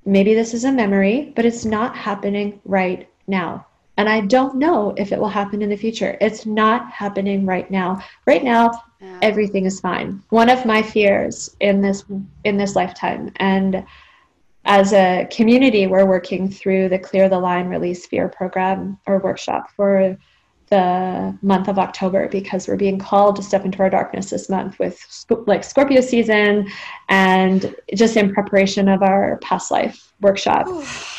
B: Maybe this is a memory, but it's not happening right now. And I don't know if it will happen in the future. It's not happening right now. Right now, yeah. everything is fine. One of my fears in this in this lifetime and as a community, we're working through the Clear the Line Release Fear program or workshop for the month of October because we're being called to step into our darkness this month with like Scorpio season and just in preparation of our past life workshop.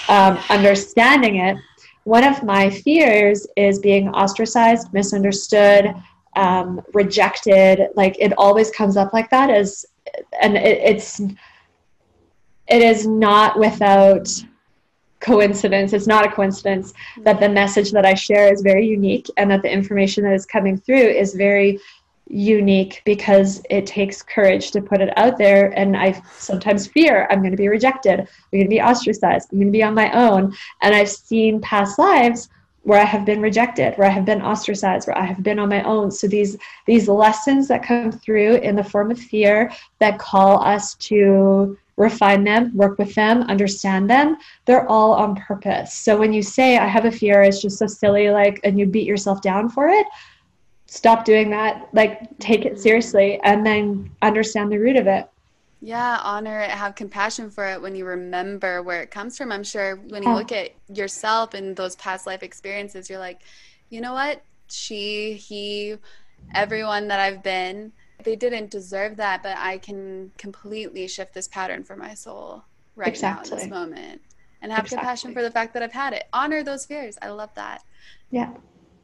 B: Um, understanding it, one of my fears is being ostracized, misunderstood, um, rejected. Like it always comes up like that as, and it, it's, it is not without coincidence. It's not a coincidence that the message that I share is very unique and that the information that is coming through is very unique because it takes courage to put it out there. And I sometimes fear I'm going to be rejected, I'm going to be ostracized, I'm going to be on my own. And I've seen past lives where I have been rejected, where I have been ostracized, where I have been on my own. So these these lessons that come through in the form of fear that call us to refine them, work with them, understand them, they're all on purpose. So when you say, I have a fear, it's just so silly, like, and you beat yourself down for it, stop doing that. Like, take it mm-hmm. seriously and then understand the root of it.
A: Yeah, honor it, have compassion for it when you remember where it comes from. I'm sure when you look at yourself and those past life experiences, you're like, you know what? She, he, everyone that I've been, they didn't deserve that, but I can completely shift this pattern for my soul right exactly. now in this moment and have exactly. compassion for the fact that I've had it. Honor those fears. I love that.
B: Yeah.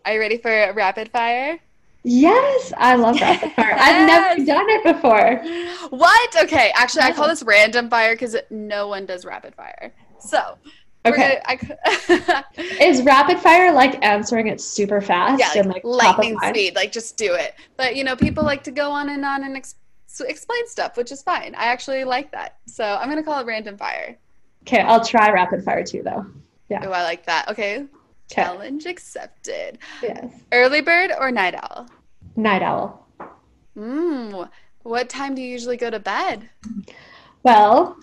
A: Are you ready for rapid fire?
B: Yes, I love rapid fire. yes. I've never done it before.
A: What? Okay, actually, I call this random fire because no one does rapid fire. So,
B: Okay. Gonna, I, is rapid fire like answering it super fast
A: yeah, like and like lightning speed? Like just do it. But you know, people like to go on and on and ex- explain stuff, which is fine. I actually like that. So I'm gonna call it random fire.
B: Okay, I'll try rapid fire too, though.
A: Yeah. Oh, I like that. Okay. Challenge accepted. Yes. Early bird or night owl?
B: Night owl.
A: Hmm. What time do you usually go to bed?
B: Well,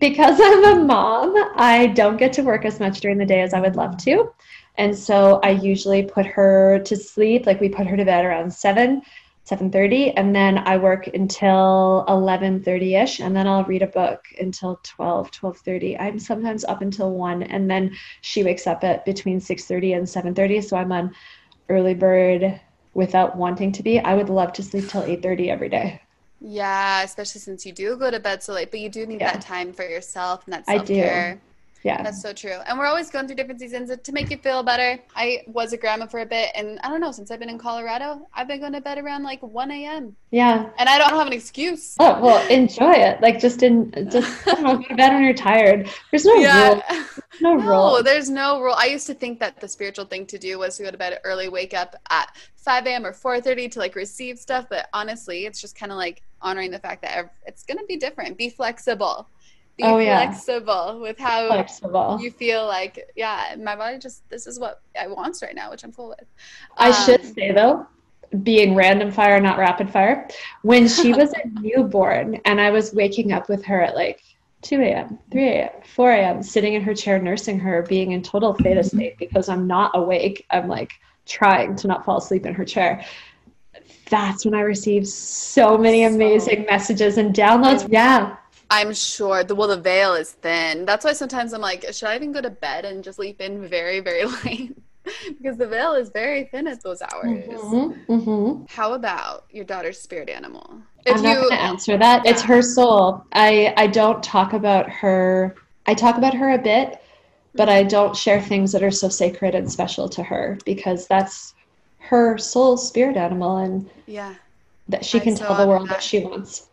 B: because I'm a mom, I don't get to work as much during the day as I would love to. And so I usually put her to sleep, like we put her to bed around 7, 7:30 and then I work until 11:30ish and then I'll read a book until 12, 12:30. I'm sometimes up until 1 and then she wakes up at between 6:30 and 7:30, so I'm on early bird without wanting to be. I would love to sleep till 8:30 every day.
A: Yeah, especially since you do go to bed so late, but you do need yeah. that time for yourself and that self care.
B: Yeah.
A: That's so true. And we're always going through different seasons to make you feel better. I was a grandma for a bit, and I don't know, since I've been in Colorado, I've been going to bed around like 1 a.m.
B: Yeah.
A: And I don't have an excuse.
B: Oh, well, enjoy it. Like, just in, just, know, go to bed when you're tired. There's no yeah. rule. There's no, no rule.
A: there's no rule. I used to think that the spiritual thing to do was to go to bed early, wake up at 5 a.m. or 4.30 to like receive stuff. But honestly, it's just kind of like honoring the fact that it's going to be different. Be flexible be oh, flexible yeah. with how flexible. you feel like yeah my body just this is what i wants right now which i'm cool with.
B: I um, should say though being random fire not rapid fire when she was a newborn and i was waking up with her at like 2 a.m 3 a.m 4 a.m sitting in her chair nursing her being in total theta state because i'm not awake i'm like trying to not fall asleep in her chair. That's when i received so many amazing so, messages and downloads. yeah
A: I'm sure the well the veil is thin. That's why sometimes I'm like, should I even go to bed and just sleep in very very late? because the veil is very thin at those hours. Mm-hmm, mm-hmm. How about your daughter's spirit animal?
B: If I'm not to answer that. Yeah. It's her soul. I I don't talk about her. I talk about her a bit, but I don't share things that are so sacred and special to her because that's her soul spirit animal and
A: yeah
B: that she can tell the world that. what she wants.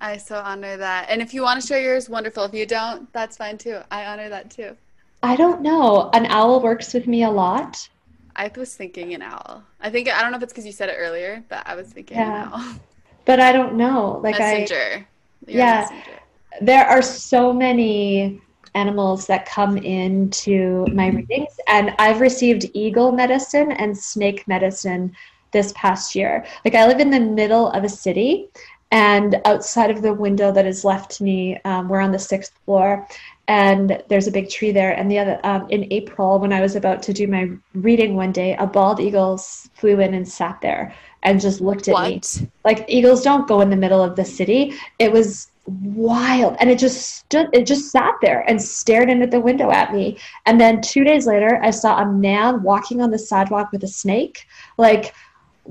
A: I so honor that. And if you want to share yours, wonderful. If you don't, that's fine too. I honor that too.
B: I don't know. An owl works with me a lot.
A: I was thinking an owl. I think I don't know if it's because you said it earlier, but I was thinking yeah. an owl.
B: But I don't know. Like
A: messenger.
B: I, yeah. Messenger. There are so many animals that come into my readings, and I've received eagle medicine and snake medicine this past year. Like I live in the middle of a city, and outside of the window that is left to me, um, we're on the sixth floor, and there's a big tree there. And the other um, in April, when I was about to do my reading one day, a bald eagle flew in and sat there and just looked at what? me. Like eagles don't go in the middle of the city. It was wild, and it just stood. It just sat there and stared in at the window at me. And then two days later, I saw a man walking on the sidewalk with a snake, like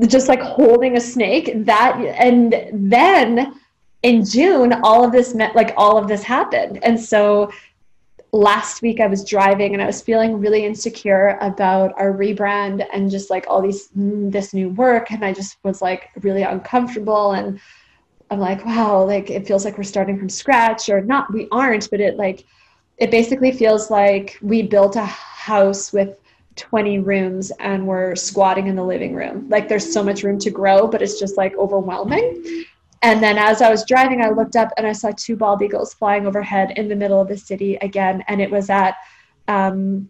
B: just like holding a snake. That and then in June, all of this meant like all of this happened. And so last week I was driving and I was feeling really insecure about our rebrand and just like all these mm, this new work and I just was like really uncomfortable and I'm like wow like it feels like we're starting from scratch or not we aren't but it like it basically feels like we built a house with 20 rooms and we're squatting in the living room like there's so much room to grow but it's just like overwhelming and then as I was driving, I looked up and I saw two bald eagles flying overhead in the middle of the city again. And it was at, um,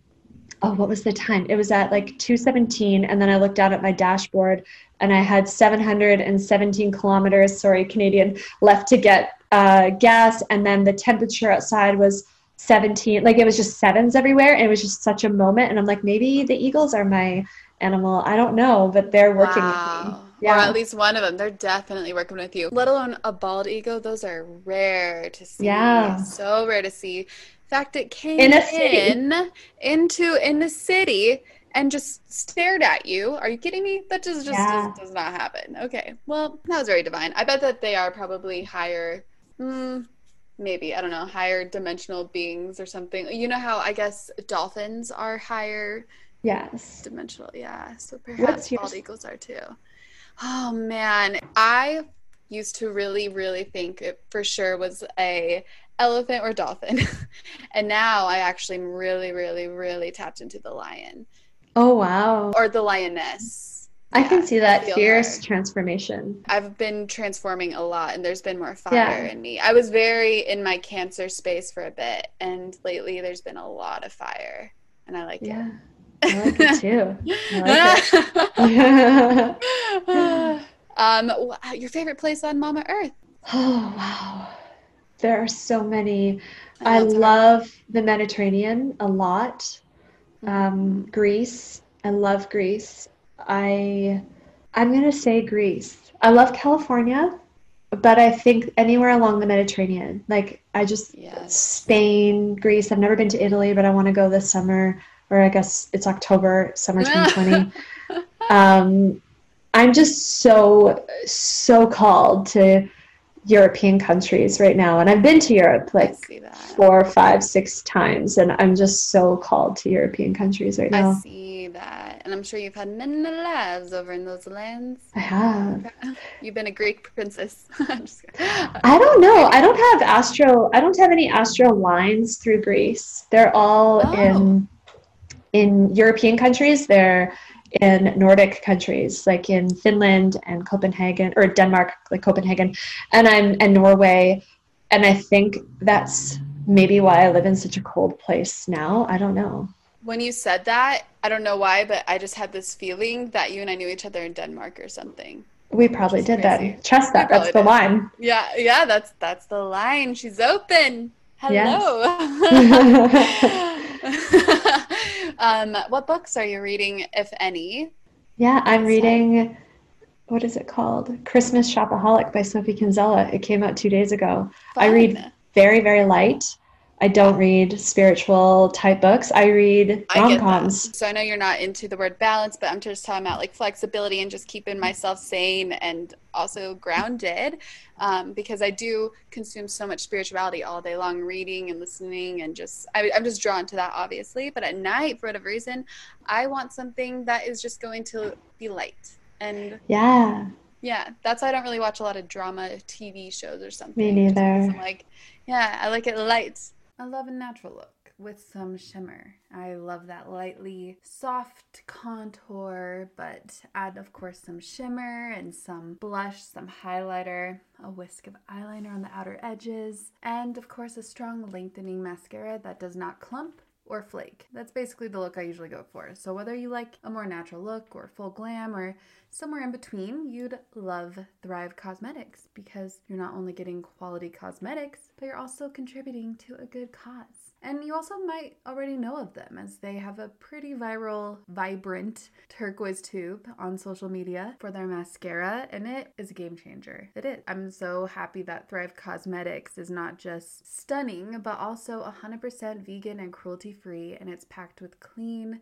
B: oh, what was the time? It was at like 217. And then I looked down at my dashboard and I had 717 kilometers, sorry, Canadian, left to get uh, gas. And then the temperature outside was 17. Like it was just sevens everywhere. And it was just such a moment. And I'm like, maybe the eagles are my animal. I don't know, but they're working wow. with me
A: yeah. or at least one of them. They're definitely working with you. Let alone a bald eagle; those are rare to see.
B: Yeah,
A: so rare to see. In fact, it came in, in into in the city and just stared at you. Are you kidding me? That just just, yeah. just does not happen. Okay, well, that was very divine. I bet that they are probably higher. Hmm, maybe I don't know, higher dimensional beings or something. You know how I guess dolphins are higher.
B: Yes.
A: Dimensional, yeah. So perhaps bald eagles are too. Oh man, I used to really, really think it for sure was a elephant or dolphin, and now I actually am really, really, really tapped into the lion.
B: Oh wow!
A: Or the lioness.
B: I can see that fierce transformation.
A: I've been transforming a lot, and there's been more fire yeah. in me. I was very in my cancer space for a bit, and lately there's been a lot of fire, and I like
B: yeah. it. I like it too.
A: Like it. um, your favorite place on Mama Earth?
B: Oh wow, there are so many. I, I love the Mediterranean a lot. Um, Greece, I love Greece. I I'm gonna say Greece. I love California, but I think anywhere along the Mediterranean. Like I just yes. Spain, Greece. I've never been to Italy, but I want to go this summer or I guess it's October, summer 2020. um, I'm just so, so called to European countries right now. And I've been to Europe like four, five, six times. And I'm just so called to European countries right now.
A: I see that. And I'm sure you've had many lives over in those lands.
B: I have.
A: You've been a Greek princess.
B: I don't know. I don't have astro, I don't have any astro lines through Greece. They're all oh. in in European countries, they're in Nordic countries like in Finland and Copenhagen or Denmark, like Copenhagen, and I'm in Norway. And I think that's maybe why I live in such a cold place now. I don't know.
A: When you said that, I don't know why, but I just had this feeling that you and I knew each other in Denmark or something.
B: We probably did crazy. that. Trust that. That's the did. line.
A: Yeah, yeah, that's that's the line. She's open. Hello. Yes. Um, what books are you reading, if any?
B: Yeah, I'm reading. What is it called? Christmas Shopaholic by Sophie Kinsella. It came out two days ago. Fun. I read. very, very light. I don't read spiritual type books. I read rom coms.
A: So I know you're not into the word balance, but I'm just talking about like flexibility and just keeping myself sane and also grounded um, because I do consume so much spirituality all day long, reading and listening, and just I, I'm just drawn to that, obviously. But at night, for whatever reason, I want something that is just going to be light and
B: yeah.
A: Yeah, that's why I don't really watch a lot of drama TV shows or something.
B: Me neither.
A: I'm like, yeah, I like it light. I love a natural look with some shimmer. I love that lightly soft contour, but add, of course, some shimmer and some blush, some highlighter, a whisk of eyeliner on the outer edges, and, of course, a strong lengthening mascara that does not clump or flake. That's basically the look I usually go for. So whether you like a more natural look or full glam or somewhere in between, you'd love Thrive Causemetics because you're not only getting quality cosmetics, but you're also contributing to a good cause. And you also might already know of them as they have a pretty viral, vibrant turquoise tube on social media for their mascara, and it is a game changer. It is. I'm so happy that Thrive Causemetics is not just stunning, but also 100% vegan and cruelty free, and it's packed with clean,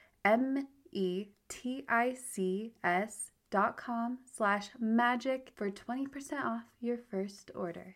A: M E T I C S dot com slash magic for 20% off your first order.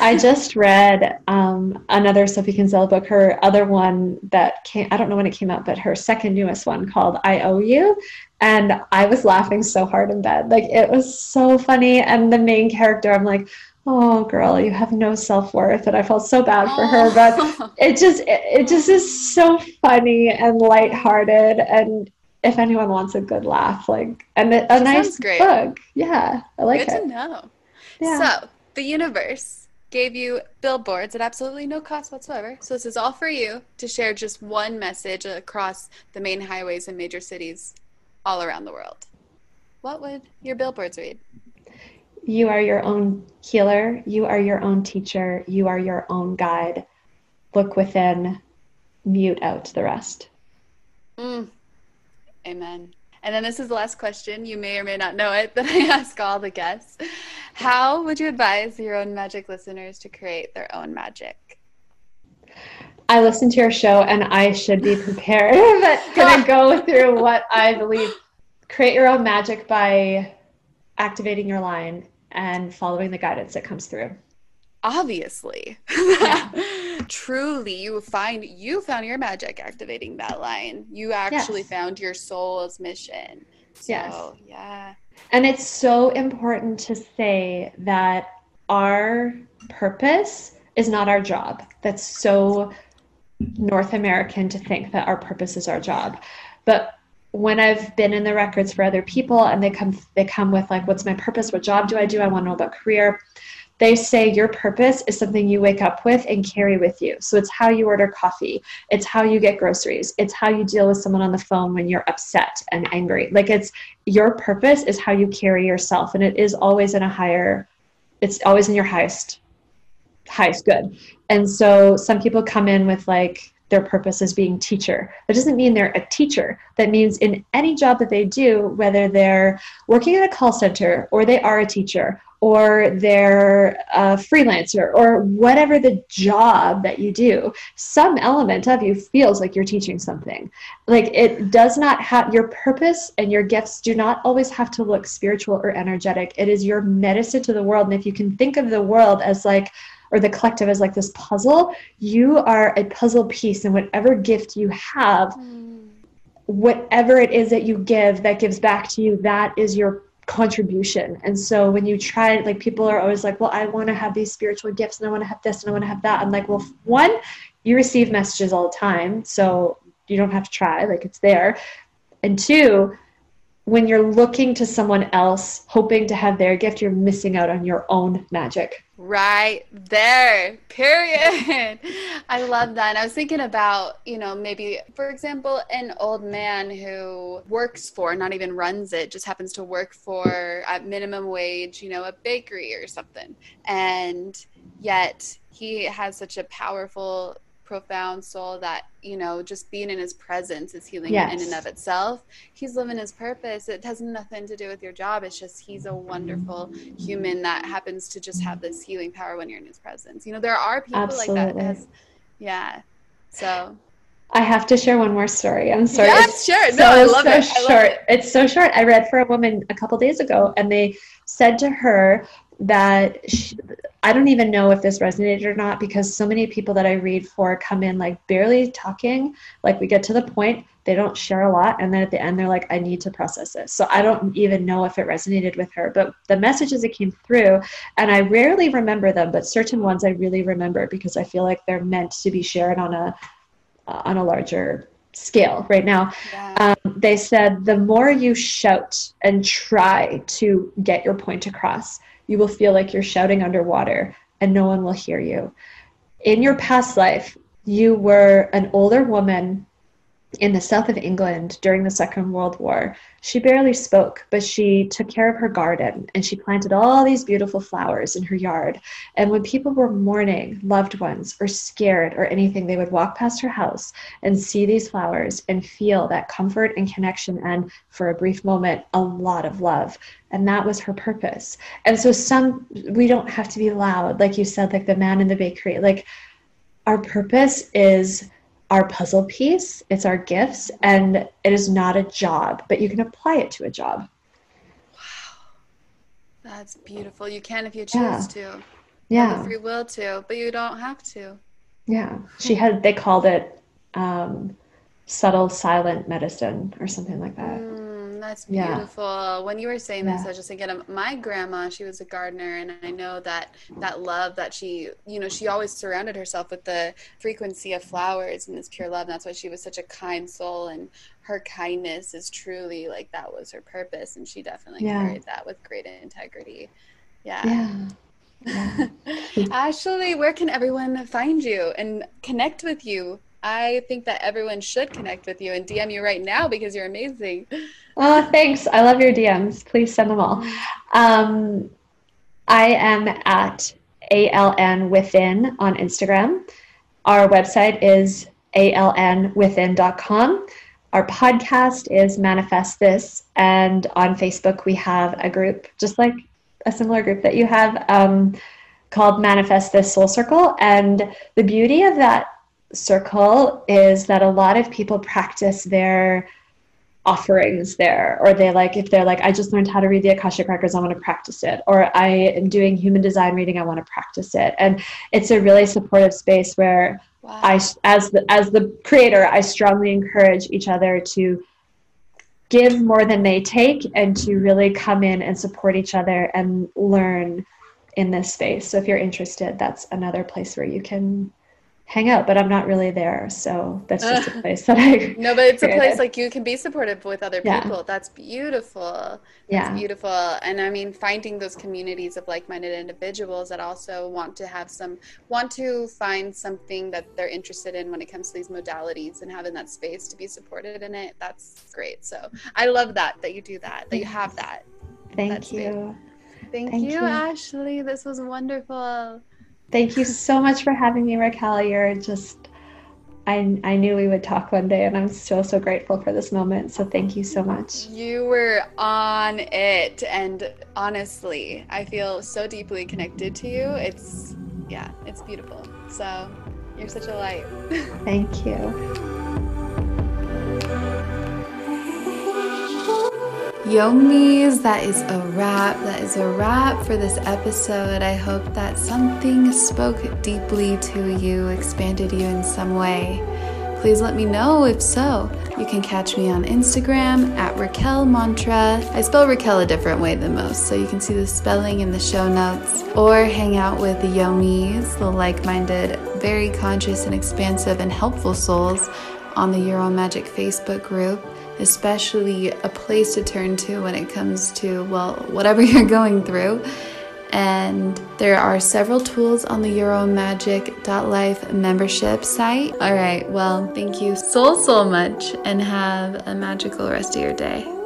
B: I just read um, another Sophie Kinsella book, her other one that came, I don't know when it came out, but her second newest one called I Owe You. And I was laughing so hard in bed. Like it was so funny. And the main character, I'm like, oh girl, you have no self worth. And I felt so bad for her. But it just, it, it just is so funny and lighthearted. And if anyone wants a good laugh, like, and a, a nice book. Yeah, I like
A: good
B: it.
A: Good to know. Yeah. So, the universe gave you billboards at absolutely no cost whatsoever. So this is all for you to share just one message across the main highways and major cities all around the world. What would your billboards read?
B: You are your own healer. You are your own teacher. You are your own guide. Look within, mute out the rest.
A: Mm. Amen. And then this is the last question. You may or may not know it, but I ask all the guests. How would you advise your own magic listeners to create their own magic?
B: I listen to your show and I should be prepared, but gonna go through what I believe. Create your own magic by activating your line and following the guidance that comes through.
A: Obviously. Yeah. truly you find you found your magic activating that line. You actually yes. found your soul's mission. So, yes. Yeah.
B: And it's so important to say that our purpose is not our job. That's so North American to think that our purpose is our job. But when I've been in the records for other people and they come they come with like what's my purpose what job do I do I want to know about career they say your purpose is something you wake up with and carry with you. So it's how you order coffee, it's how you get groceries, it's how you deal with someone on the phone when you're upset and angry. Like it's your purpose is how you carry yourself, and it is always in a higher, it's always in your highest, highest good. And so some people come in with like, their purpose as being teacher. That doesn't mean they're a teacher. That means in any job that they do, whether they're working at a call center or they are a teacher or they're a freelancer or whatever the job that you do, some element of you feels like you're teaching something. Like it does not have your purpose and your gifts do not always have to look spiritual or energetic. It is your medicine to the world. And if you can think of the world as like, or the collective as like this puzzle, you are a puzzle piece, and whatever gift you have, mm. whatever it is that you give that gives back to you, that is your contribution. And so when you try, like people are always like, well, I want to have these spiritual gifts and I want to have this and I want to have that. I'm like, well, one, you receive messages all the time. So you don't have to try, like it's there. And two, when you're looking to someone else, hoping to have their gift, you're missing out on your own magic.
A: Right there, period. I love that. And I was thinking about, you know, maybe, for example, an old man who works for, not even runs it, just happens to work for at minimum wage, you know, a bakery or something. And yet he has such a powerful profound soul that you know just being in his presence is healing yes. in and of itself he's living his purpose it has nothing to do with your job it's just he's a wonderful human that happens to just have this healing power when you're in his presence you know there are people Absolutely. like that has, yeah so
B: I have to share one more story. I'm sorry.
A: Yes, sure. No, so, I love
B: so
A: it.
B: short. Love it. It's so short. I read for a woman a couple days ago, and they said to her that she, I don't even know if this resonated or not because so many people that I read for come in like barely talking. Like we get to the point, they don't share a lot. And then at the end, they're like, I need to process this. So I don't even know if it resonated with her. But the messages that came through, and I rarely remember them, but certain ones I really remember because I feel like they're meant to be shared on a uh, on a larger scale right now. Yeah. Um, they said the more you shout and try to get your point across, you will feel like you're shouting underwater and no one will hear you. In your past life, you were an older woman in the south of England during the Second World War. She barely spoke, but she took care of her garden and she planted all these beautiful flowers in her yard. And when people were mourning loved ones or scared or anything, they would walk past her house and see these flowers and feel that comfort and connection and, for a brief moment, a lot of love. And that was her purpose. And so, some, we don't have to be loud, like you said, like the man in the bakery. Like, our purpose is our puzzle piece, it's our gifts, and it is not a job, but you can apply it to a job.
A: Wow. That's beautiful. You can if you choose yeah. to.
B: Yeah.
A: Free will to, but you don't have to.
B: Yeah. She had, they called it um, subtle silent medicine or something like that.
A: That's beautiful. Yeah. When you were saying this, I was just thinking of my grandma. She was a gardener, and I know that that love that she, you know, she always surrounded herself with the frequency of flowers and this pure love. And that's why she was such a kind soul, and her kindness is truly like that was her purpose, and she definitely yeah. carried that with great integrity. Yeah.
B: Yeah.
A: yeah. Ashley, where can everyone find you and connect with you? I think that everyone should connect with you and DM you right now because you're amazing.
B: Oh, thanks. I love your DMs. Please send them all. Um, I am at ALN Within on Instagram. Our website is alnwithin.com. Our podcast is Manifest This. And on Facebook, we have a group, just like a similar group that you have, um, called Manifest This Soul Circle. And the beauty of that circle is that a lot of people practice their offerings there or they like if they're like i just learned how to read the akashic records i want to practice it or i am doing human design reading i want to practice it and it's a really supportive space where wow. i as the as the creator i strongly encourage each other to give more than they take and to really come in and support each other and learn in this space so if you're interested that's another place where you can hang out, but I'm not really there. So that's just a place that I
A: No, but it's a place like you can be supportive with other
B: Yeah.
A: people. That's beautiful. That's
B: Yeah.
A: beautiful. And I mean finding those communities of like-minded individuals that also want to have some want to find something that they're interested in when it comes to these modalities and having that space to be supported in it. That's great. So I love that that you do that, that you have that.
B: Thank you.
A: Thank,
B: Thank
A: you,
B: you.
A: Ashley. This was wonderful.
B: Thank you so much for having me, Raquel. You're just I I knew we would talk one day and I'm so so grateful for this moment. So thank you so much.
A: You were on it, and honestly, I feel so deeply connected to you. It's, yeah, it's beautiful. So, you're such a light.
B: Thank you.
A: Yomis, that is a wrap. That is a wrap for this episode. I hope that something spoke deeply to you, expanded you in some way. Please let me know if so. You can catch me on Instagram at Raquel Mantra. I spell Raquel a different way than most, so you can see the spelling in the show notes. Or hang out with the Yomis, the like minded, very conscious and expansive and helpful souls on the Own Magic Facebook group, especially a place to turn to when it comes to, well, whatever you're going through. And there are several tools on the YourOwnMagic.life membership site. All right, well, thank you so, so much and have a magical rest of your day.